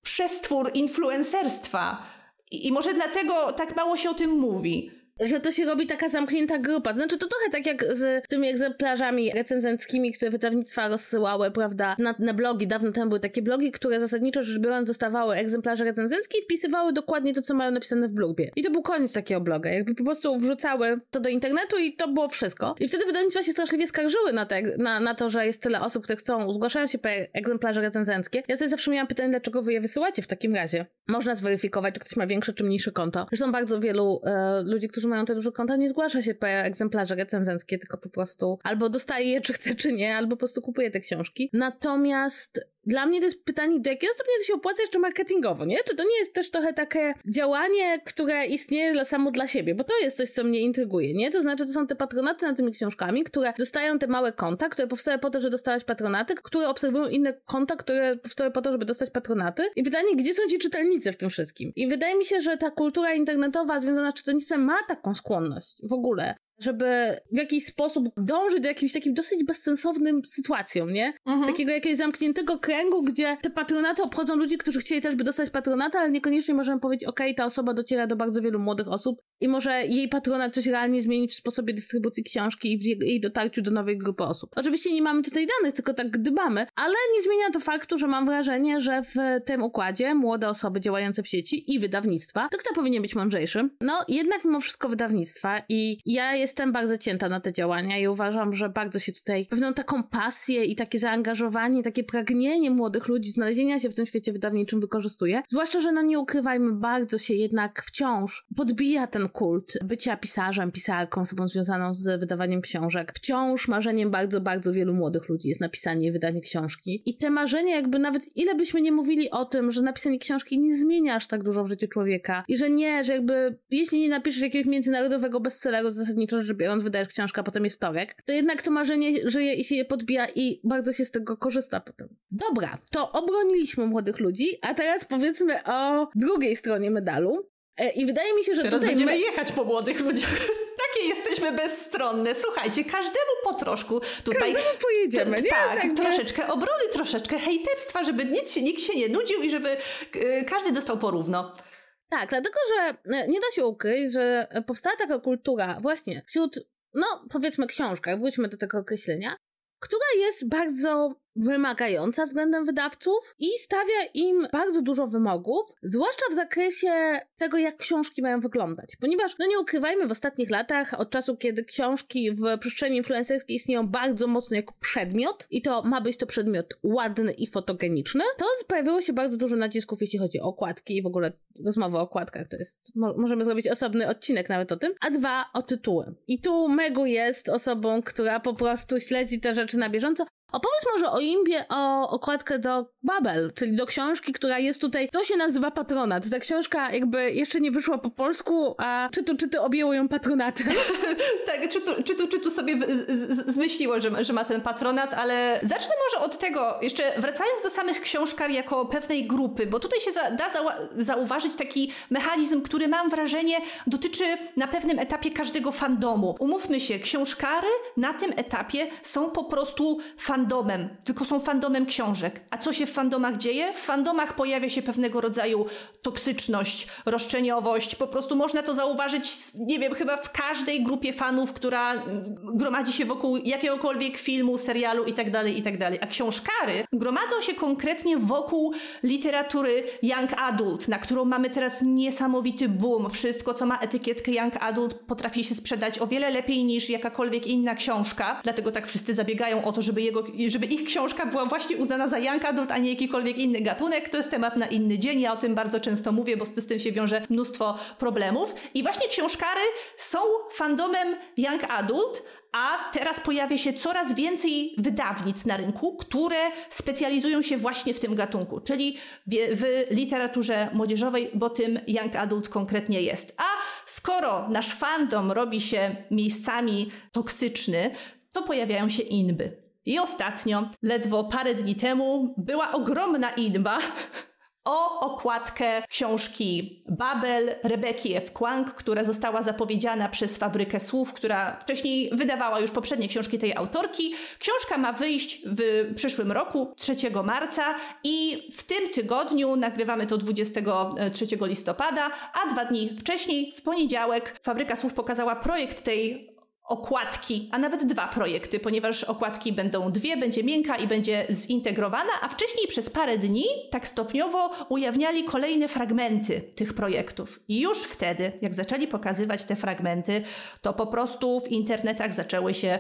[SPEAKER 2] przestwór influencerstwa. I, I może dlatego tak mało się o tym mówi
[SPEAKER 1] że to się robi taka zamknięta grupa. Znaczy to trochę tak jak z tymi egzemplarzami recenzenckimi, które wydawnictwa rozsyłały, prawda, na, na blogi. Dawno temu były takie blogi, które zasadniczo rzecz biorąc dostawały egzemplarze recenzenckie i wpisywały dokładnie to, co mają napisane w blogbie. I to był koniec takiego bloga. Jakby po prostu wrzucały to do internetu i to było wszystko. I wtedy wydawnictwa się straszliwie skarżyły na, te, na, na to, że jest tyle osób, które chcą, zgłaszają się po egzemplarze recenzenckie. Ja sobie zawsze miałam pytanie, dlaczego wy je wysyłacie w takim razie. Można zweryfikować, czy ktoś ma większe czy mniejsze konto. Zresztą bardzo wielu e, ludzi, którzy mają te duże konta, nie zgłasza się po egzemplarze recenzenckie, tylko po prostu albo dostaje je, czy chce, czy nie, albo po prostu kupuje te książki. Natomiast dla mnie to jest pytanie, do jakiego stopnia to się opłaca jeszcze marketingowo, nie? Czy to nie jest też trochę takie działanie, które istnieje dla, samo dla siebie? Bo to jest coś, co mnie intryguje, nie? To znaczy, to są te patronaty nad tymi książkami, które dostają te małe konta, które powstały po to, żeby dostawać patronaty, które obserwują inne konta, które powstały po to, żeby dostać patronaty. I pytanie, gdzie są ci czytelnicy w tym wszystkim? I wydaje mi się, że ta kultura internetowa związana z czytelnictwem ma taką skłonność w ogóle, żeby w jakiś sposób dążyć do jakimś takim dosyć bezsensownym sytuacjom, nie? Mhm. Takiego jakiegoś zamkniętego kręgu, gdzie te patronaty obchodzą ludzi, którzy chcieli też by dostać patronata, ale niekoniecznie możemy powiedzieć, ok, ta osoba dociera do bardzo wielu młodych osób i może jej patronat coś realnie zmienić w sposobie dystrybucji książki i w jej dotarciu do nowej grupy osób. Oczywiście nie mamy tutaj danych, tylko tak gdybamy, ale nie zmienia to faktu, że mam wrażenie, że w tym układzie młode osoby działające w sieci i wydawnictwa, to kto powinien być mądrzejszy? No, jednak mimo wszystko wydawnictwa i ja jestem bardzo cięta na te działania i uważam, że bardzo się tutaj pewną taką pasję i takie zaangażowanie, takie pragnienie młodych ludzi znalezienia się w tym świecie wydawniczym wykorzystuje. Zwłaszcza, że no nie ukrywajmy, bardzo się jednak wciąż podbija ten kult bycia pisarzem, pisarką, osobą związaną z wydawaniem książek. Wciąż marzeniem bardzo, bardzo wielu młodych ludzi jest napisanie i wydanie książki. I te marzenia jakby nawet ile byśmy nie mówili o tym, że napisanie książki nie zmienia aż tak dużo w życiu człowieka i że nie, że jakby jeśli nie napiszesz jakiegoś międzynarodowego bestselleru, zasadniczo rzecz biorąc wydajesz książkę, a potem jest wtorek, to jednak to marzenie żyje i się je podbija i bardzo się z tego korzysta potem. Dobra, to obroniliśmy młodych ludzi, a teraz powiedzmy o drugiej stronie medalu, I wydaje mi się, że
[SPEAKER 2] Teraz
[SPEAKER 1] tutaj
[SPEAKER 2] będziemy
[SPEAKER 1] my...
[SPEAKER 2] jechać po młodych ludziach. [laughs] Takie jesteśmy bezstronne. Słuchajcie, każdemu po troszku tutaj...
[SPEAKER 1] Każdemu pojedziemy, nie?
[SPEAKER 2] Tak,
[SPEAKER 1] Tak,
[SPEAKER 2] troszeczkę obrony, troszeczkę hejterstwa, żeby nic się, nikt się nie nudził i żeby y, każdy dostał porówno.
[SPEAKER 1] Tak, dlatego, że e, nie da się ukryć, że powstała taka kultura właśnie wśród, no powiedzmy książkach, wróćmy do tego określenia, która jest bardzo wymagająca względem wydawców i stawia im bardzo dużo wymogów, zwłaszcza w zakresie tego, jak książki mają wyglądać. Ponieważ, no nie ukrywajmy, w ostatnich latach, od czasu, kiedy książki w przestrzeni influencerskiej istnieją bardzo mocno jako przedmiot i to ma być to przedmiot ładny i fotogeniczny, to pojawiło się bardzo dużo nacisków, jeśli chodzi o okładki i w ogóle rozmowa o okładkach, to jest, mo możemy zrobić osobny odcinek nawet o tym, a dwa o tytuły. I tu Megu jest osobą, która po prostu śledzi te rzeczy na bieżąco, Opowiedz może o Imbie, o okładkę do Babel, czyli do książki, która jest tutaj, to się nazywa Patronat. Ta książka jakby jeszcze nie wyszła po polsku, a czy tu, czy ty objęło ją patronatem? [laughs]
[SPEAKER 2] tak, czy tu, czy tu, czy tu sobie zmyśliło, że, że ma ten patronat, ale zacznę może od tego, jeszcze wracając do samych książkar jako pewnej grupy, bo tutaj się za, da zauważyć taki mechanizm, który mam wrażenie dotyczy na pewnym etapie każdego fandomu. Umówmy się, książkary na tym etapie są po prostu fandomem fandomem, tylko są fandomem książek. A co się w fandomach dzieje? W fandomach pojawia się pewnego rodzaju toksyczność, roszczeniowość. Po prostu można to zauważyć, nie wiem, chyba w każdej grupie fanów, która gromadzi się wokół jakiegokolwiek filmu, serialu itd., tak itd. Tak A książkary gromadzą się konkretnie wokół literatury young adult, na którą mamy teraz niesamowity boom. Wszystko, co ma etykietkę young adult, potrafi się sprzedać o wiele lepiej niż jakakolwiek inna książka. Dlatego tak wszyscy zabiegają o to, żeby jego żeby ich książka była właśnie uznana za young adult, a nie jakikolwiek inny gatunek. To jest temat na inny dzień. Ja o tym bardzo często mówię, bo z tym się wiąże mnóstwo problemów. I właśnie książkary są fandomem young adult, a teraz pojawia się coraz więcej wydawnic na rynku, które specjalizują się właśnie w tym gatunku, czyli w, literaturze młodzieżowej, bo tym young adult konkretnie jest. A skoro nasz fandom robi się miejscami toksyczny, to pojawiają się inby. I ostatnio, ledwo parę dni temu, była ogromna inba [laughs] o okładkę książki Babel Rebeki F. Kwang, która została zapowiedziana przez Fabrykę Słów, która wcześniej wydawała już poprzednie książki tej autorki. Książka ma wyjść w przyszłym roku, 3 marca i w tym tygodniu, nagrywamy to 23 listopada, a dwa dni wcześniej, w poniedziałek, Fabryka Słów pokazała projekt tej okładki, a nawet dwa projekty, ponieważ okładki będą dwie, będzie miękka i będzie zintegrowana, a wcześniej przez parę dni tak stopniowo ujawniali kolejne fragmenty tych projektów. I już wtedy, jak zaczęli pokazywać te fragmenty, to po prostu w internetach zaczęły się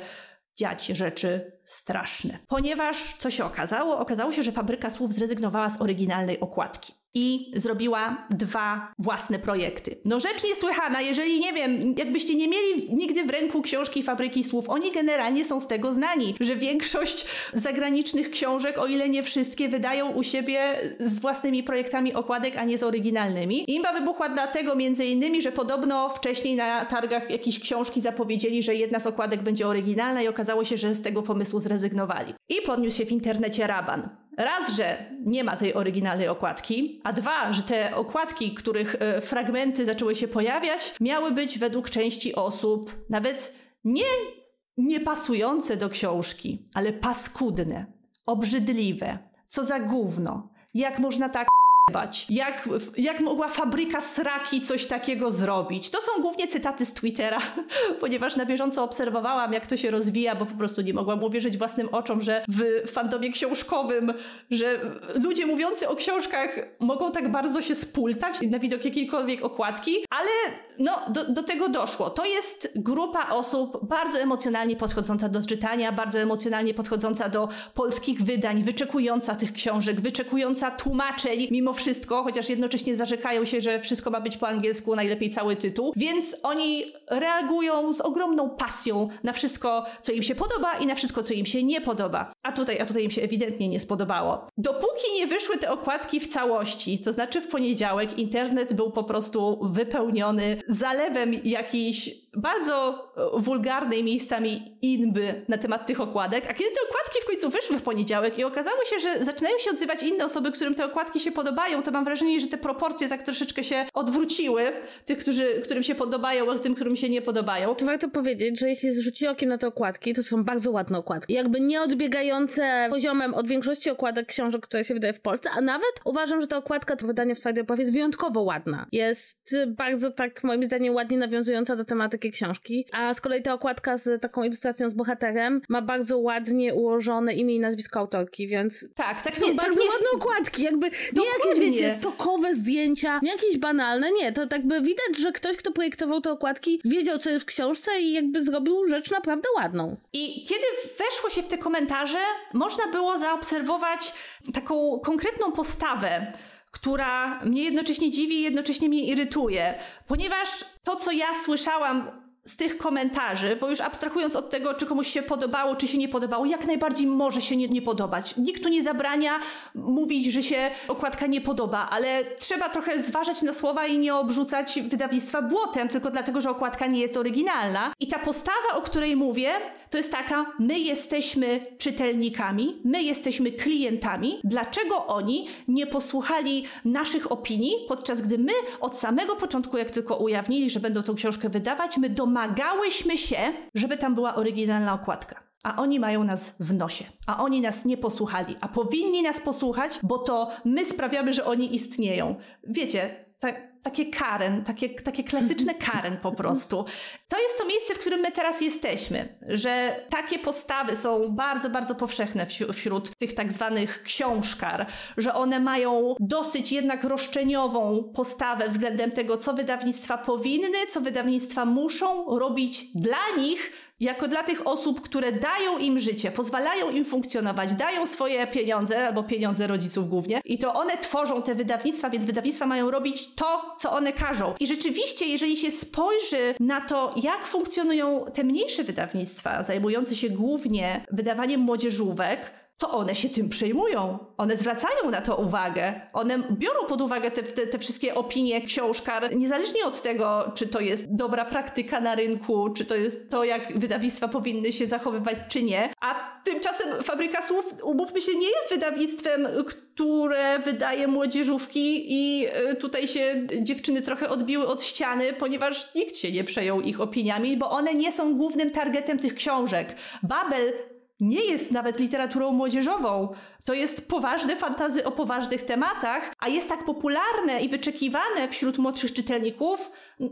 [SPEAKER 2] dziać rzeczy straszne. Ponieważ co się okazało? Okazało się, że Fabryka Słów zrezygnowała z oryginalnej okładki i zrobiła dwa własne projekty. No rzecz niesłychana, jeżeli nie wiem, jakbyście nie mieli nigdy w ręku książki Fabryki Słów, oni generalnie są z tego znani, że większość zagranicznych książek, o ile nie wszystkie, wydają u siebie z własnymi projektami okładek, a nie z oryginalnymi. Imba wybuchła dlatego między innymi, że podobno wcześniej na targach jakieś książki zapowiedzieli, że jedna z okładek będzie oryginalna i okazało się, że z tego pomysłu zrezygnowali. I podniósł się w internecie raban. Raz, że nie ma tej oryginalnej okładki, a dwa, że te okładki, których e, fragmenty zaczęły się pojawiać, miały być według części osób nawet nie niepasujące do książki, ale paskudne, obrzydliwe. Co za gówno. Jak można tak jak, jak mogła fabryka sraki coś takiego zrobić? To są głównie cytaty z Twittera, [laughs] ponieważ na bieżąco obserwowałam, jak to się rozwija, bo po prostu nie mogłam uwierzyć własnym oczom, że w fandomie książkowym, że ludzie mówiący o książkach mogą tak bardzo się spultać na widok jakiejkolwiek okładki, ale no, do, do tego doszło. To jest grupa osób bardzo emocjonalnie podchodząca do czytania, bardzo emocjonalnie podchodząca do polskich wydań, wyczekująca tych książek, wyczekująca tłumaczeń, mimo wszystko, chociaż jednocześnie zarzekają się, że wszystko ma być po angielsku, najlepiej cały tytuł. Więc oni reagują z ogromną pasją na wszystko, co im się podoba i na wszystko, co im się nie podoba. A tutaj, a tutaj im się ewidentnie nie spodobało. Dopóki nie wyszły te okładki w całości, to znaczy w poniedziałek internet był po prostu wypełniony zalewem jakichś bardzo e, wulgarnej miejscami inby na temat tych okładek, a kiedy te okładki w końcu wyszły w poniedziałek i okazało się, że zaczynają się odzywać inne osoby, którym te okładki się podobają, to mam wrażenie, że te proporcje tak troszeczkę się odwróciły. Tych, którzy, którym się podobają, a tym, którym się nie podobają.
[SPEAKER 1] Tu warto powiedzieć, że jeśli zrzuci okiem na te okładki, to są bardzo ładne okładki. Jakby nie odbiegające poziomem od większości okładek książek, które się wydaje w Polsce, a nawet uważam, że ta okładka, to wydanie w twojej opowie jest wyjątkowo ładna. Jest bardzo tak, moim zdaniem, ładnie nawiązująca do tematyki książki, a z kolei ta okładka z taką ilustracją z bohaterem ma bardzo ładnie ułożone imię i nazwisko autorki, więc
[SPEAKER 2] tak, tak
[SPEAKER 1] są
[SPEAKER 2] nie,
[SPEAKER 1] bardzo
[SPEAKER 2] nie
[SPEAKER 1] ładne okładki, jakby nie jakieś, wiecie, stokowe zdjęcia, nie jakieś banalne, nie, to tak by widać, że ktoś, kto projektował te okładki, wiedział, co jest w książce i jakby zrobił rzecz naprawdę ładną.
[SPEAKER 2] I kiedy weszło się w te komentarze, można było zaobserwować taką konkretną postawę która mnie jednocześnie dziwi i jednocześnie mnie irytuje, ponieważ to, co ja słyszałam z tych komentarzy, bo już abstrahując od tego, czy komuś się podobało, czy się nie podobało, jak najbardziej może się nie, nie, podobać. Nikt tu nie zabrania mówić, że się okładka nie podoba, ale trzeba trochę zważać na słowa i nie obrzucać wydawnictwa błotem, tylko dlatego, że okładka nie jest oryginalna. I ta postawa, o której mówię, to jest taka: my jesteśmy czytelnikami, my jesteśmy klientami. Dlaczego oni nie posłuchali naszych opinii, podczas gdy my od samego początku, jak tylko ujawnili, że będą tą książkę wydawać, my domagaliśmy domagałyśmy się, żeby tam była oryginalna okładka. A oni mają nas w nosie, a oni nas nie posłuchali, a powinni nas posłuchać, bo to my sprawiamy, że oni istnieją. Wiecie, tak takie Karen, takie, takie klasyczne [laughs] Karen po prostu. To jest to miejsce, w którym my teraz jesteśmy, że takie postawy są bardzo, bardzo powszechne wśród tych tak zwanych książkar, że one mają dosyć jednak roszczeniową postawę względem tego, co wydawnictwa powinny, co wydawnictwa muszą robić dla nich, jako dla tych osób, które dają im życie, pozwalają im funkcjonować, dają swoje pieniądze, albo pieniądze rodziców głównie, i to one tworzą te wydawnictwa, więc wydawnictwa mają robić to, co one każą. I rzeczywiście, jeżeli się spojrzy na to, jak funkcjonują te mniejsze wydawnictwa, zajmujące się głównie wydawaniem młodzieżówek, to one się tym przejmują. One zwracają na to uwagę. One biorą pod uwagę te, te, te, wszystkie opinie książkar, niezależnie od tego, czy to jest dobra praktyka na rynku, czy to jest to, jak wydawnictwa powinny się zachowywać, czy nie. A tymczasem Fabryka Słów, umówmy się, nie jest wydawnictwem, które wydaje młodzieżówki i y, tutaj się dziewczyny trochę odbiły od ściany, ponieważ nikt się nie przejął ich opiniami, bo one nie są głównym targetem tych książek. Babel nie jest nawet literaturą młodzieżową. To jest poważne fantazy o poważnych tematach, a jest tak popularne i wyczekiwane wśród młodszych czytelników.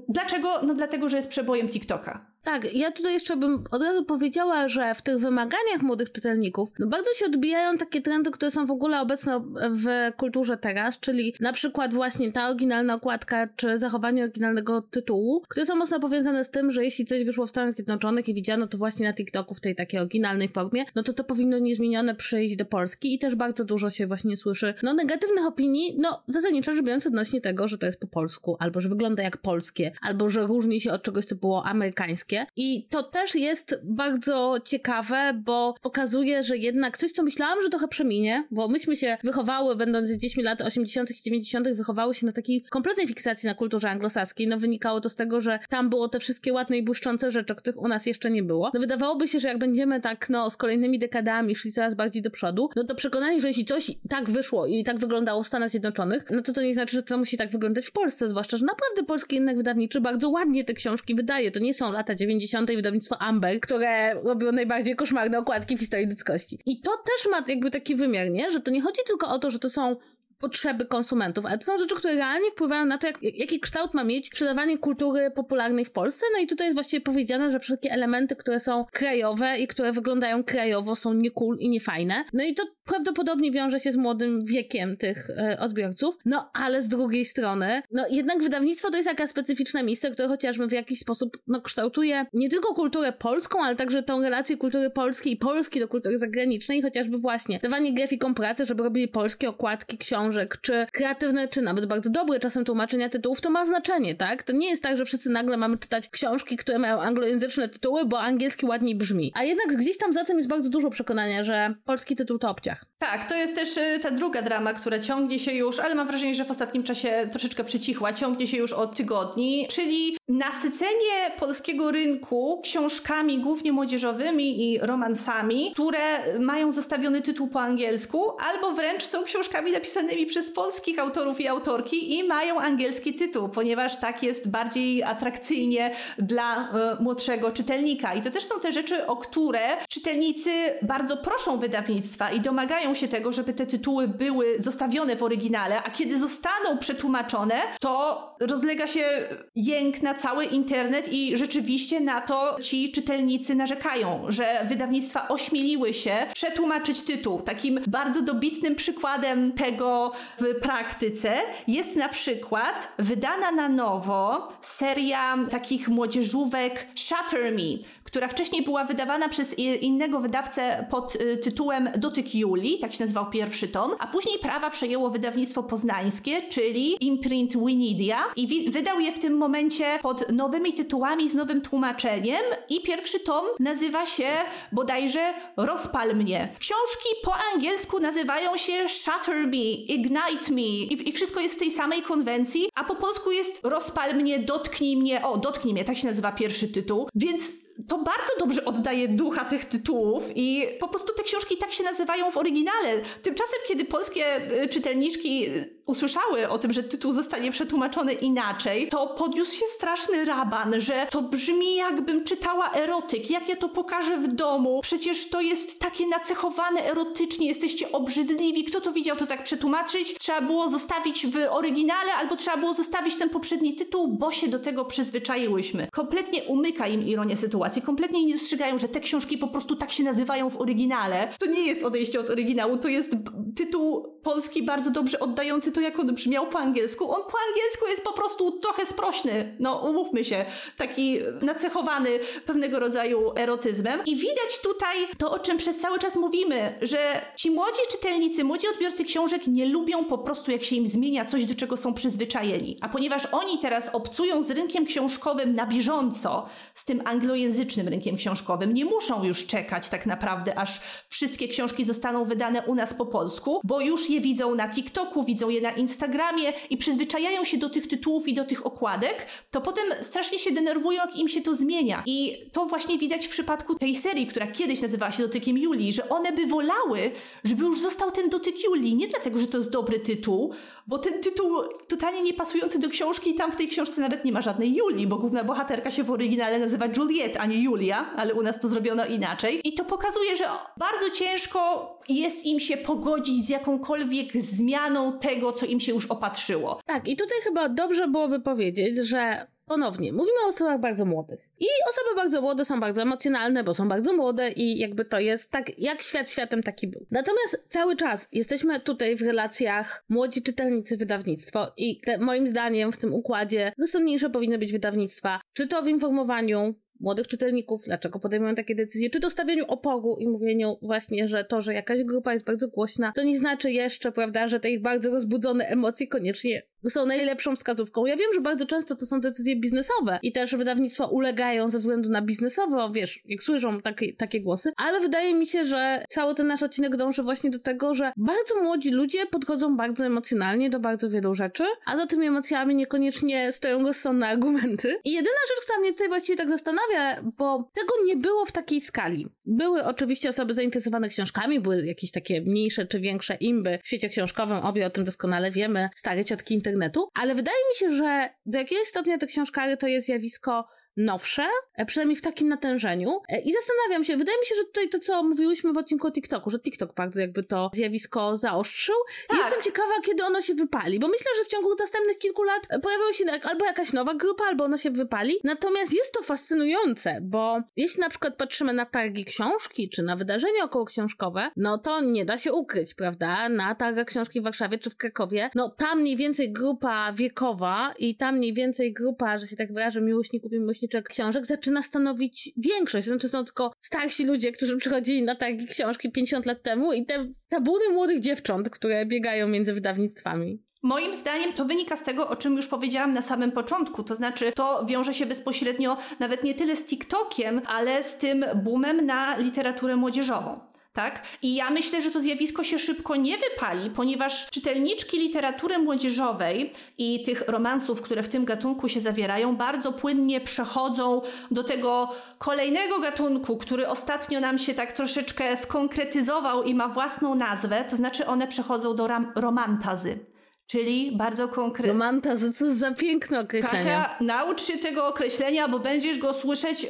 [SPEAKER 2] Dlaczego? No dlatego, że jest przebojem TikToka.
[SPEAKER 1] Tak, ja tutaj jeszcze bym od razu powiedziała, że w tych wymaganiach młodych czytelników no bardzo się odbijają takie trendy, które są w ogóle obecne w kulturze teraz, czyli na przykład właśnie ta oryginalna okładka, czy zachowanie oryginalnego tytułu, które są mocno powiązane z tym, że jeśli coś wyszło w Stanach Zjednoczonych i widziano to właśnie na TikToku w tej takiej oryginalnej formie, no to to powinno niezmienione przyjść do Polski i też bardzo dużo się właśnie słyszy, no negatywnych opinii, no zasadniczo rzecz biorąc odnośnie tego, że to jest po polsku, albo że wygląda jak polskie, albo że różni się od czegoś, co było amerykańskie, i to też jest bardzo ciekawe, bo pokazuje, że jednak coś, co myślałam, że trochę przeminie, bo myśmy się wychowały, będąc dziećmi lat 80. i 90., wychowały się na takiej kompletnej fiksacji na kulturze anglosaskiej. No wynikało to z tego, że tam było te wszystkie ładne i błyszczące rzeczy, których u nas jeszcze nie było. No wydawałoby się, że jak będziemy tak, no, z kolejnymi dekadami szli coraz bardziej do przodu, no to przekonanie, że jeśli coś tak wyszło i tak wyglądało w Stanach Zjednoczonych, no to to nie znaczy, że to musi tak wyglądać w Polsce, zwłaszcza, że naprawdę polski rynek wydawniczy bardzo ładnie te książki wydaje. To nie są lata 90 90. wydawnictwo Amber, które robiło najbardziej koszmarne okładki w historii ludzkości. I to też ma jakby taki wymiar, nie? Że to nie chodzi tylko o to, że to są potrzeby konsumentów, ale to są rzeczy, które realnie wpływają na to, jak, jaki kształt ma mieć sprzedawanie kultury popularnej w Polsce. No i tutaj jest właściwie powiedziane, że wszelkie elementy, które są krajowe i które wyglądają krajowo są nie cool i niefajne. No i to prawdopodobnie wiąże się z młodym wiekiem tych e, odbiorców. No ale z drugiej strony, no jednak wydawnictwo to jest taka specyficzne miejsce, które chociażby w jakiś sposób no, kształtuje nie tylko kulturę polską, ale także tą relację kultury polskiej i Polski do kultury zagranicznej, chociażby właśnie dawanie grafikom pracy, żeby robili polskie okładki książek, książek, czy kreatywne, czy nawet bardzo dobre czasem tłumaczenia tytułów, to ma znaczenie, tak? To nie jest tak, że wszyscy nagle mamy czytać książki, które mają anglojęzyczne tytuły, bo angielski ładniej brzmi. A jednak gdzieś tam za tym jest bardzo dużo przekonania, że polski tytuł to obciach.
[SPEAKER 2] Tak, to jest też y, ta druga drama, która ciągnie się już, ale mam wrażenie, że w ostatnim czasie troszeczkę przycichła, ciągnie się już od tygodni, czyli nasycenie polskiego rynku książkami głównie młodzieżowymi i romansami, które mają zostawiony tytuł po angielsku, albo wręcz są książkami napisanymi przez polskich autorów i autorki i mają angielski tytuł, ponieważ tak jest bardziej atrakcyjnie dla y, młodszego czytelnika. I to też są te rzeczy, o które czytelnicy bardzo proszą wydawnictwa i domagają się tego, żeby te tytuły były zostawione w oryginale, a kiedy zostaną przetłumaczone, to rozlega się jęk na cały internet i rzeczywiście na to ci czytelnicy narzekają, że wydawnictwa ośmieliły się przetłumaczyć tytuł. Takim bardzo dobitnym przykładem tego w praktyce jest na przykład wydana na nowo seria takich młodzieżówek Shutter Me, która wcześniej była wydawana przez innego wydawcę pod y, tytułem Dotyk Julii, tak się nazywał pierwszy tom, a później prawa przejęło wydawnictwo poznańskie, czyli Imprint Winidia i wydał je w tym momencie pod nowymi tytułami z nowym tłumaczeniem i pierwszy tom nazywa się bodajże Rozpal mnie. Książki po angielsku nazywają się Shatter Me, Ignite Me. I, i wszystko jest w tej samej konwencji, a po polsku jest Rozpal mnie, Dotknij mnie, o, Dotknij mnie, tak się nazywa pierwszy tytuł, więc to bardzo dobrze oddaje ducha tych tytułów i po prostu te książki tak się nazywają w oryginale. Tymczasem, kiedy polskie y, czytelniczki usłyszały o tym, że tytuł zostanie przetłumaczony inaczej, to podniósł się straszny raban, że to brzmi jakbym czytała erotyk, jak ja to pokażę w domu, przecież to jest takie nacechowane erotycznie, jesteście obrzydliwi, kto to widział to tak przetłumaczyć? Trzeba było zostawić w oryginale, albo trzeba było zostawić ten poprzedni tytuł, bo się do tego przyzwyczaiłyśmy. Kompletnie umyka im ironia sytuacji, kompletnie nie dostrzegają, że te książki po prostu tak się nazywają w oryginale. To nie jest odejście od oryginału, to jest tytuł polski bardzo dobrze oddający to, jak on brzmiał po angielsku. On po angielsku jest po prostu trochę sprośny. No, umówmy się. Taki nacechowany pewnego rodzaju erotyzmem. I widać tutaj to, o czym przez cały czas mówimy, że ci młodzi czytelnicy, młodzi odbiorcy książek nie lubią po prostu, jak się im zmienia coś, do czego są przyzwyczajeni. A ponieważ oni teraz obcują z rynkiem książkowym na bieżąco, z tym anglojęzycznym rynkiem książkowym, nie muszą już czekać tak naprawdę, aż wszystkie książki zostaną wydane u nas po polsku, bo już je widzą na TikToku, widzą je na Instagramie i przyzwyczajają się do tych tytułów i do tych okładek, to potem strasznie się denerwują, jak im się to zmienia. I to właśnie widać w przypadku tej serii, która kiedyś nazywała się Dotykiem Julii, że one by wolały, żeby już został ten Dotyk Julii. Nie dlatego, że to jest dobry tytuł, bo ten tytuł totalnie nie pasujący do książki i tam w tej książce nawet nie ma żadnej Julii, bo główna bohaterka się w oryginale nazywa Juliet, a nie Julia, ale u nas to zrobiono inaczej. I to pokazuje, że bardzo ciężko jest im się pogodzić z jakąkolwiek zmianą tego, co im się już opatrzyło.
[SPEAKER 1] Tak, i tutaj chyba dobrze byłoby powiedzieć, że Ponownie, mówimy o osobach bardzo młodych. I osoby bardzo młode są bardzo emocjonalne, bo są bardzo młode i jakby to jest tak, jak świat światem taki był. Natomiast cały czas jesteśmy tutaj w relacjach młodzi czytelnicy, wydawnictwo i te, moim zdaniem w tym układzie rozsądniejsze powinny być wydawnictwa, czy to w informowaniu, młodych czytelników, dlaczego podejmują takie decyzje, czy to stawianiu oporu i mówieniu właśnie, że to, że jakaś grupa jest bardzo głośna, to nie znaczy jeszcze, prawda, że te ich bardzo rozbudzone emocje koniecznie są najlepszą wskazówką. Ja wiem, że bardzo często to są decyzje biznesowe i też wydawnictwa ulegają ze względu na biznesowe, wiesz, jak słyszą takie, takie głosy, ale wydaje mi się, że cały ten nasz odcinek dąży właśnie do tego, że bardzo młodzi ludzie podchodzą bardzo emocjonalnie do bardzo wielu rzeczy, a za tymi emocjami niekoniecznie stoją rozsądne argumenty. I jedyna rzecz, która mnie tutaj właściwie tak zastanawia, bo tego nie było w takiej skali. Były oczywiście osoby zainteresowane książkami, były jakieś takie mniejsze czy większe imby w świecie książkowym, obie o tym doskonale wiemy, stare ciotki internetu, ale wydaje mi się, że do jakiegoś stopnia te książkary to jest zjawisko nowsze, e, przynajmniej w takim natężeniu. E, I zastanawiam się, wydaje mi się, że tutaj to, co mówiłyśmy w odcinku o TikToku, że TikTok bardzo jakby to zjawisko zaostrzył. Tak. Jestem ciekawa, kiedy ono się wypali, bo myślę, że w ciągu następnych kilku lat pojawią się albo jakaś nowa grupa, albo ono się wypali. Natomiast jest to fascynujące, bo jeśli na przykład patrzymy na targi książki, czy na wydarzenia okołoksiążkowe, no to nie da się ukryć, prawda? Na targach książki w Warszawie czy w Krakowie, no tam mniej więcej grupa wiekowa i tam mniej więcej grupa, że się tak wyrażę, miłośników i miłośników miłośniczek książek zaczyna stanowić większość. Znaczy są tylko starsi ludzie, którzy przychodzili na takie książki 50 lat temu i te tabury młodych dziewcząt, które biegają między wydawnictwami.
[SPEAKER 2] Moim zdaniem to wynika z tego, o czym już powiedziałam na samym początku. To znaczy, to wiąże się bezpośrednio nawet nie tyle z TikTokiem, ale z tym boomem na literaturę młodzieżową. Tak? I ja myślę, że to zjawisko się szybko nie wypali, ponieważ czytelniczki literatury młodzieżowej i tych romansów, które w tym gatunku się zawierają, bardzo płynnie przechodzą do tego kolejnego gatunku, który ostatnio nam się tak troszeczkę skonkretyzował i ma własną nazwę, to znaczy one przechodzą do romantazy czyli bardzo konkretnie.
[SPEAKER 1] Romantazy, co za piękne określenie.
[SPEAKER 2] Kasia, naucz się tego określenia, bo będziesz go słyszeć e,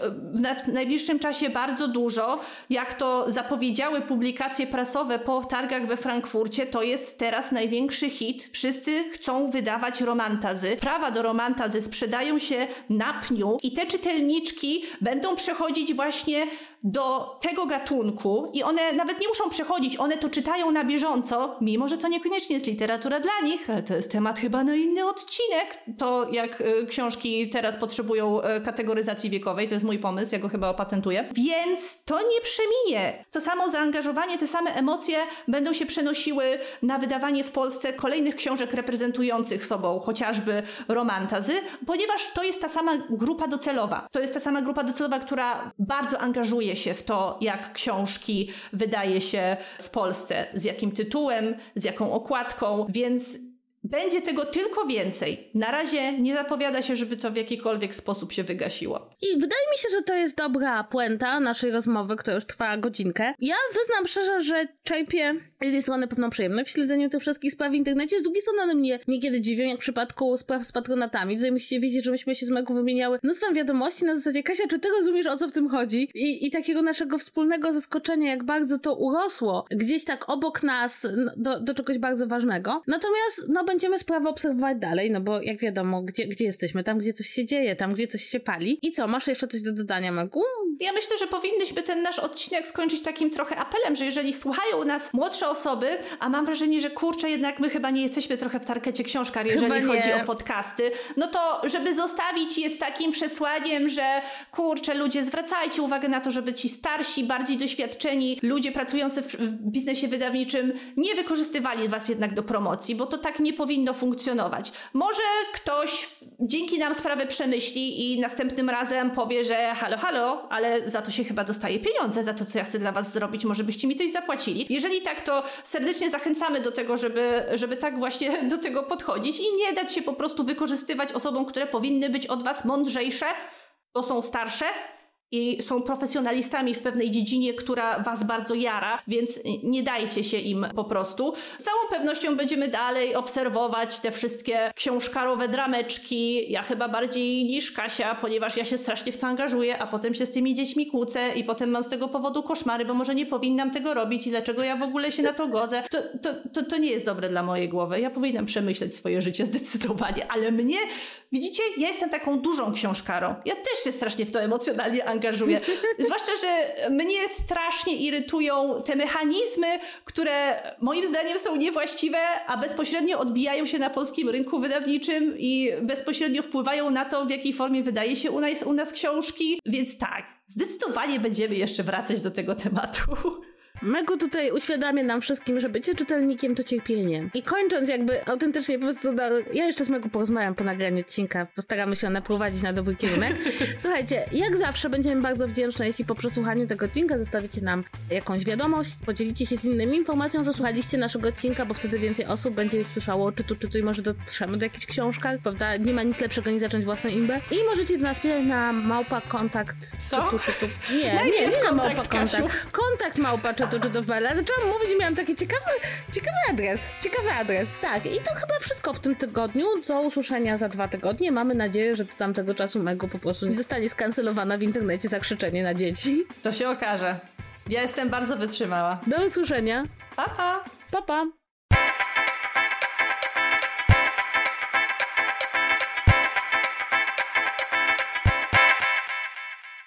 [SPEAKER 2] w najbliższym czasie bardzo dużo. Jak to zapowiedziały publikacje prasowe po targach we Frankfurcie, to jest teraz największy hit. Wszyscy chcą wydawać romantazy. Prawa do romantazy sprzedają się na pniu i te czytelniczki będą przechodzić właśnie do tego gatunku i one nawet nie muszą przechodzić, one to czytają na bieżąco, mimo że to niekoniecznie jest literatura dla nich, ale to jest temat chyba na inny odcinek. To jak y, książki teraz potrzebują y, kategoryzacji wiekowej, to jest mój pomysł, ja go chyba opatentuję. Więc to nie przeminie. To samo zaangażowanie, te same emocje będą się przenosiły na wydawanie w Polsce kolejnych książek reprezentujących sobą chociażby romantazy, ponieważ to jest ta sama grupa docelowa. To jest ta sama grupa docelowa, która bardzo angażuje się w to, jak książki wydaje się w Polsce, z jakim tytułem, z jaką okładką, więc będzie tego tylko więcej. Na razie nie zapowiada się, żeby to w jakikolwiek sposób się wygasiło.
[SPEAKER 1] I wydaje mi się, że to jest dobra puenta naszej rozmowy, która już trwa godzinkę. Ja wyznam szczerze, że czerpię z jednej strony pewną przyjemność w śledzeniu tych wszystkich spraw w internecie, z drugiej strony one mnie niekiedy dziwią, jak w przypadku spraw z patronatami. Tutaj musicie wiedzieć, że myśmy się z Meku wymieniały mnóstwem wiadomości na zasadzie Kasia, czy ty rozumiesz, o co w tym chodzi? I, i takiego naszego wspólnego zaskoczenia, jak bardzo to urosło gdzieś tak obok nas do, do czegoś bardzo ważnego. Natomiast, no, będziemy sprawę obserwować dalej, no bo jak wiadomo, gdzie, gdzie jesteśmy? Tam, gdzie coś się dzieje, tam, gdzie coś się pali. I co, masz jeszcze coś do dodania, Megu?
[SPEAKER 2] Ja myślę, że powinnyśmy ten nasz odcinek skończyć takim trochę apelem, że jeżeli słuchają nas młodsze osoby, a mam wrażenie, że kurczę, jednak my chyba nie jesteśmy trochę w tarkecie książkar, jeżeli chodzi o podcasty, no to żeby zostawić je z takim przesłaniem, że kurczę, ludzie, zwracajcie uwagę na to, żeby ci starsi, bardziej doświadczeni ludzie pracujący w, w biznesie wydawniczym nie wykorzystywali was jednak do promocji, bo to tak nie powinno funkcjonować. Może ktoś dzięki nam sprawę przemyśli i następnym razem powie, że halo, halo, ale za to się chyba dostaje pieniądze, za to, co ja chcę dla was zrobić, może byście mi coś zapłacili. Jeżeli tak, to serdecznie zachęcamy do tego, żeby, żeby tak właśnie [laughs] do tego podchodzić i nie dać się po prostu wykorzystywać osobom, które powinny być od was mądrzejsze, bo są starsze, i są profesjonalistami w pewnej dziedzinie, która was bardzo jara, więc nie dajcie się im po prostu. Z całą pewnością będziemy dalej obserwować te wszystkie książkarowe drameczki. Ja chyba bardziej niż Kasia, ponieważ ja się strasznie w to angażuję, a potem się z tymi dziećmi kłócę i potem mam z tego powodu koszmary, bo może nie powinnam tego robić i dlaczego ja w ogóle się na to godzę. To, to, to, to nie jest dobre dla mojej głowy. Ja powinnam przemyśleć swoje życie zdecydowanie, ale mnie, widzicie, ja jestem taką dużą książkarą. Ja też się strasznie w to emocjonalnie angażuję angażuje. Zwłaszcza, że mnie strasznie irytują te mechanizmy, które moim zdaniem są niewłaściwe, a bezpośrednio odbijają się na polskim rynku wydawniczym i bezpośrednio wpływają na to, w jakiej formie wydaje się u nas, u nas książki. Więc tak, zdecydowanie będziemy jeszcze wracać do tego tematu.
[SPEAKER 1] Megu tutaj uświadamia nam wszystkim, że bycie czytelnikiem to cierpienie. I kończąc jakby autentycznie po prostu, do, ja jeszcze z Megu porozmawiam po nagraniu odcinka, postaramy się naprowadzić na dobry kierunek. [laughs] Słuchajcie, jak zawsze będziemy bardzo wdzięczne, jeśli po przesłuchaniu tego odcinka zostawicie nam jakąś wiadomość, podzielicie się z innymi informacją, że słuchaliście naszego odcinka, bo wtedy więcej osób będzie słyszało, czy tu, czy tu i może dotrzemy do jakichś książkach, prawda? Nie ma nic lepszego niż zacząć własną imbę. I możecie do nas pisać na małpa kontakt.
[SPEAKER 2] Co? Tu, tu, tu,
[SPEAKER 1] nie, nie, nie na małpa kontakt. Kontakt małpa czy to, to Bella. Zaczęłam mówić i miałam taki ciekawy, ciekawy adres. Ciekawy adres. Tak, i to chyba wszystko w tym tygodniu. Do usłyszenia za dwa tygodnie. Mamy nadzieję, że do tamtego czasu Mego po prostu nie zostanie skancelowana w internecie za krzyczenie na dzieci.
[SPEAKER 2] To się okaże. Ja jestem bardzo wytrzymała.
[SPEAKER 1] Do usłyszenia.
[SPEAKER 2] Pa, pa.
[SPEAKER 1] Pa, pa.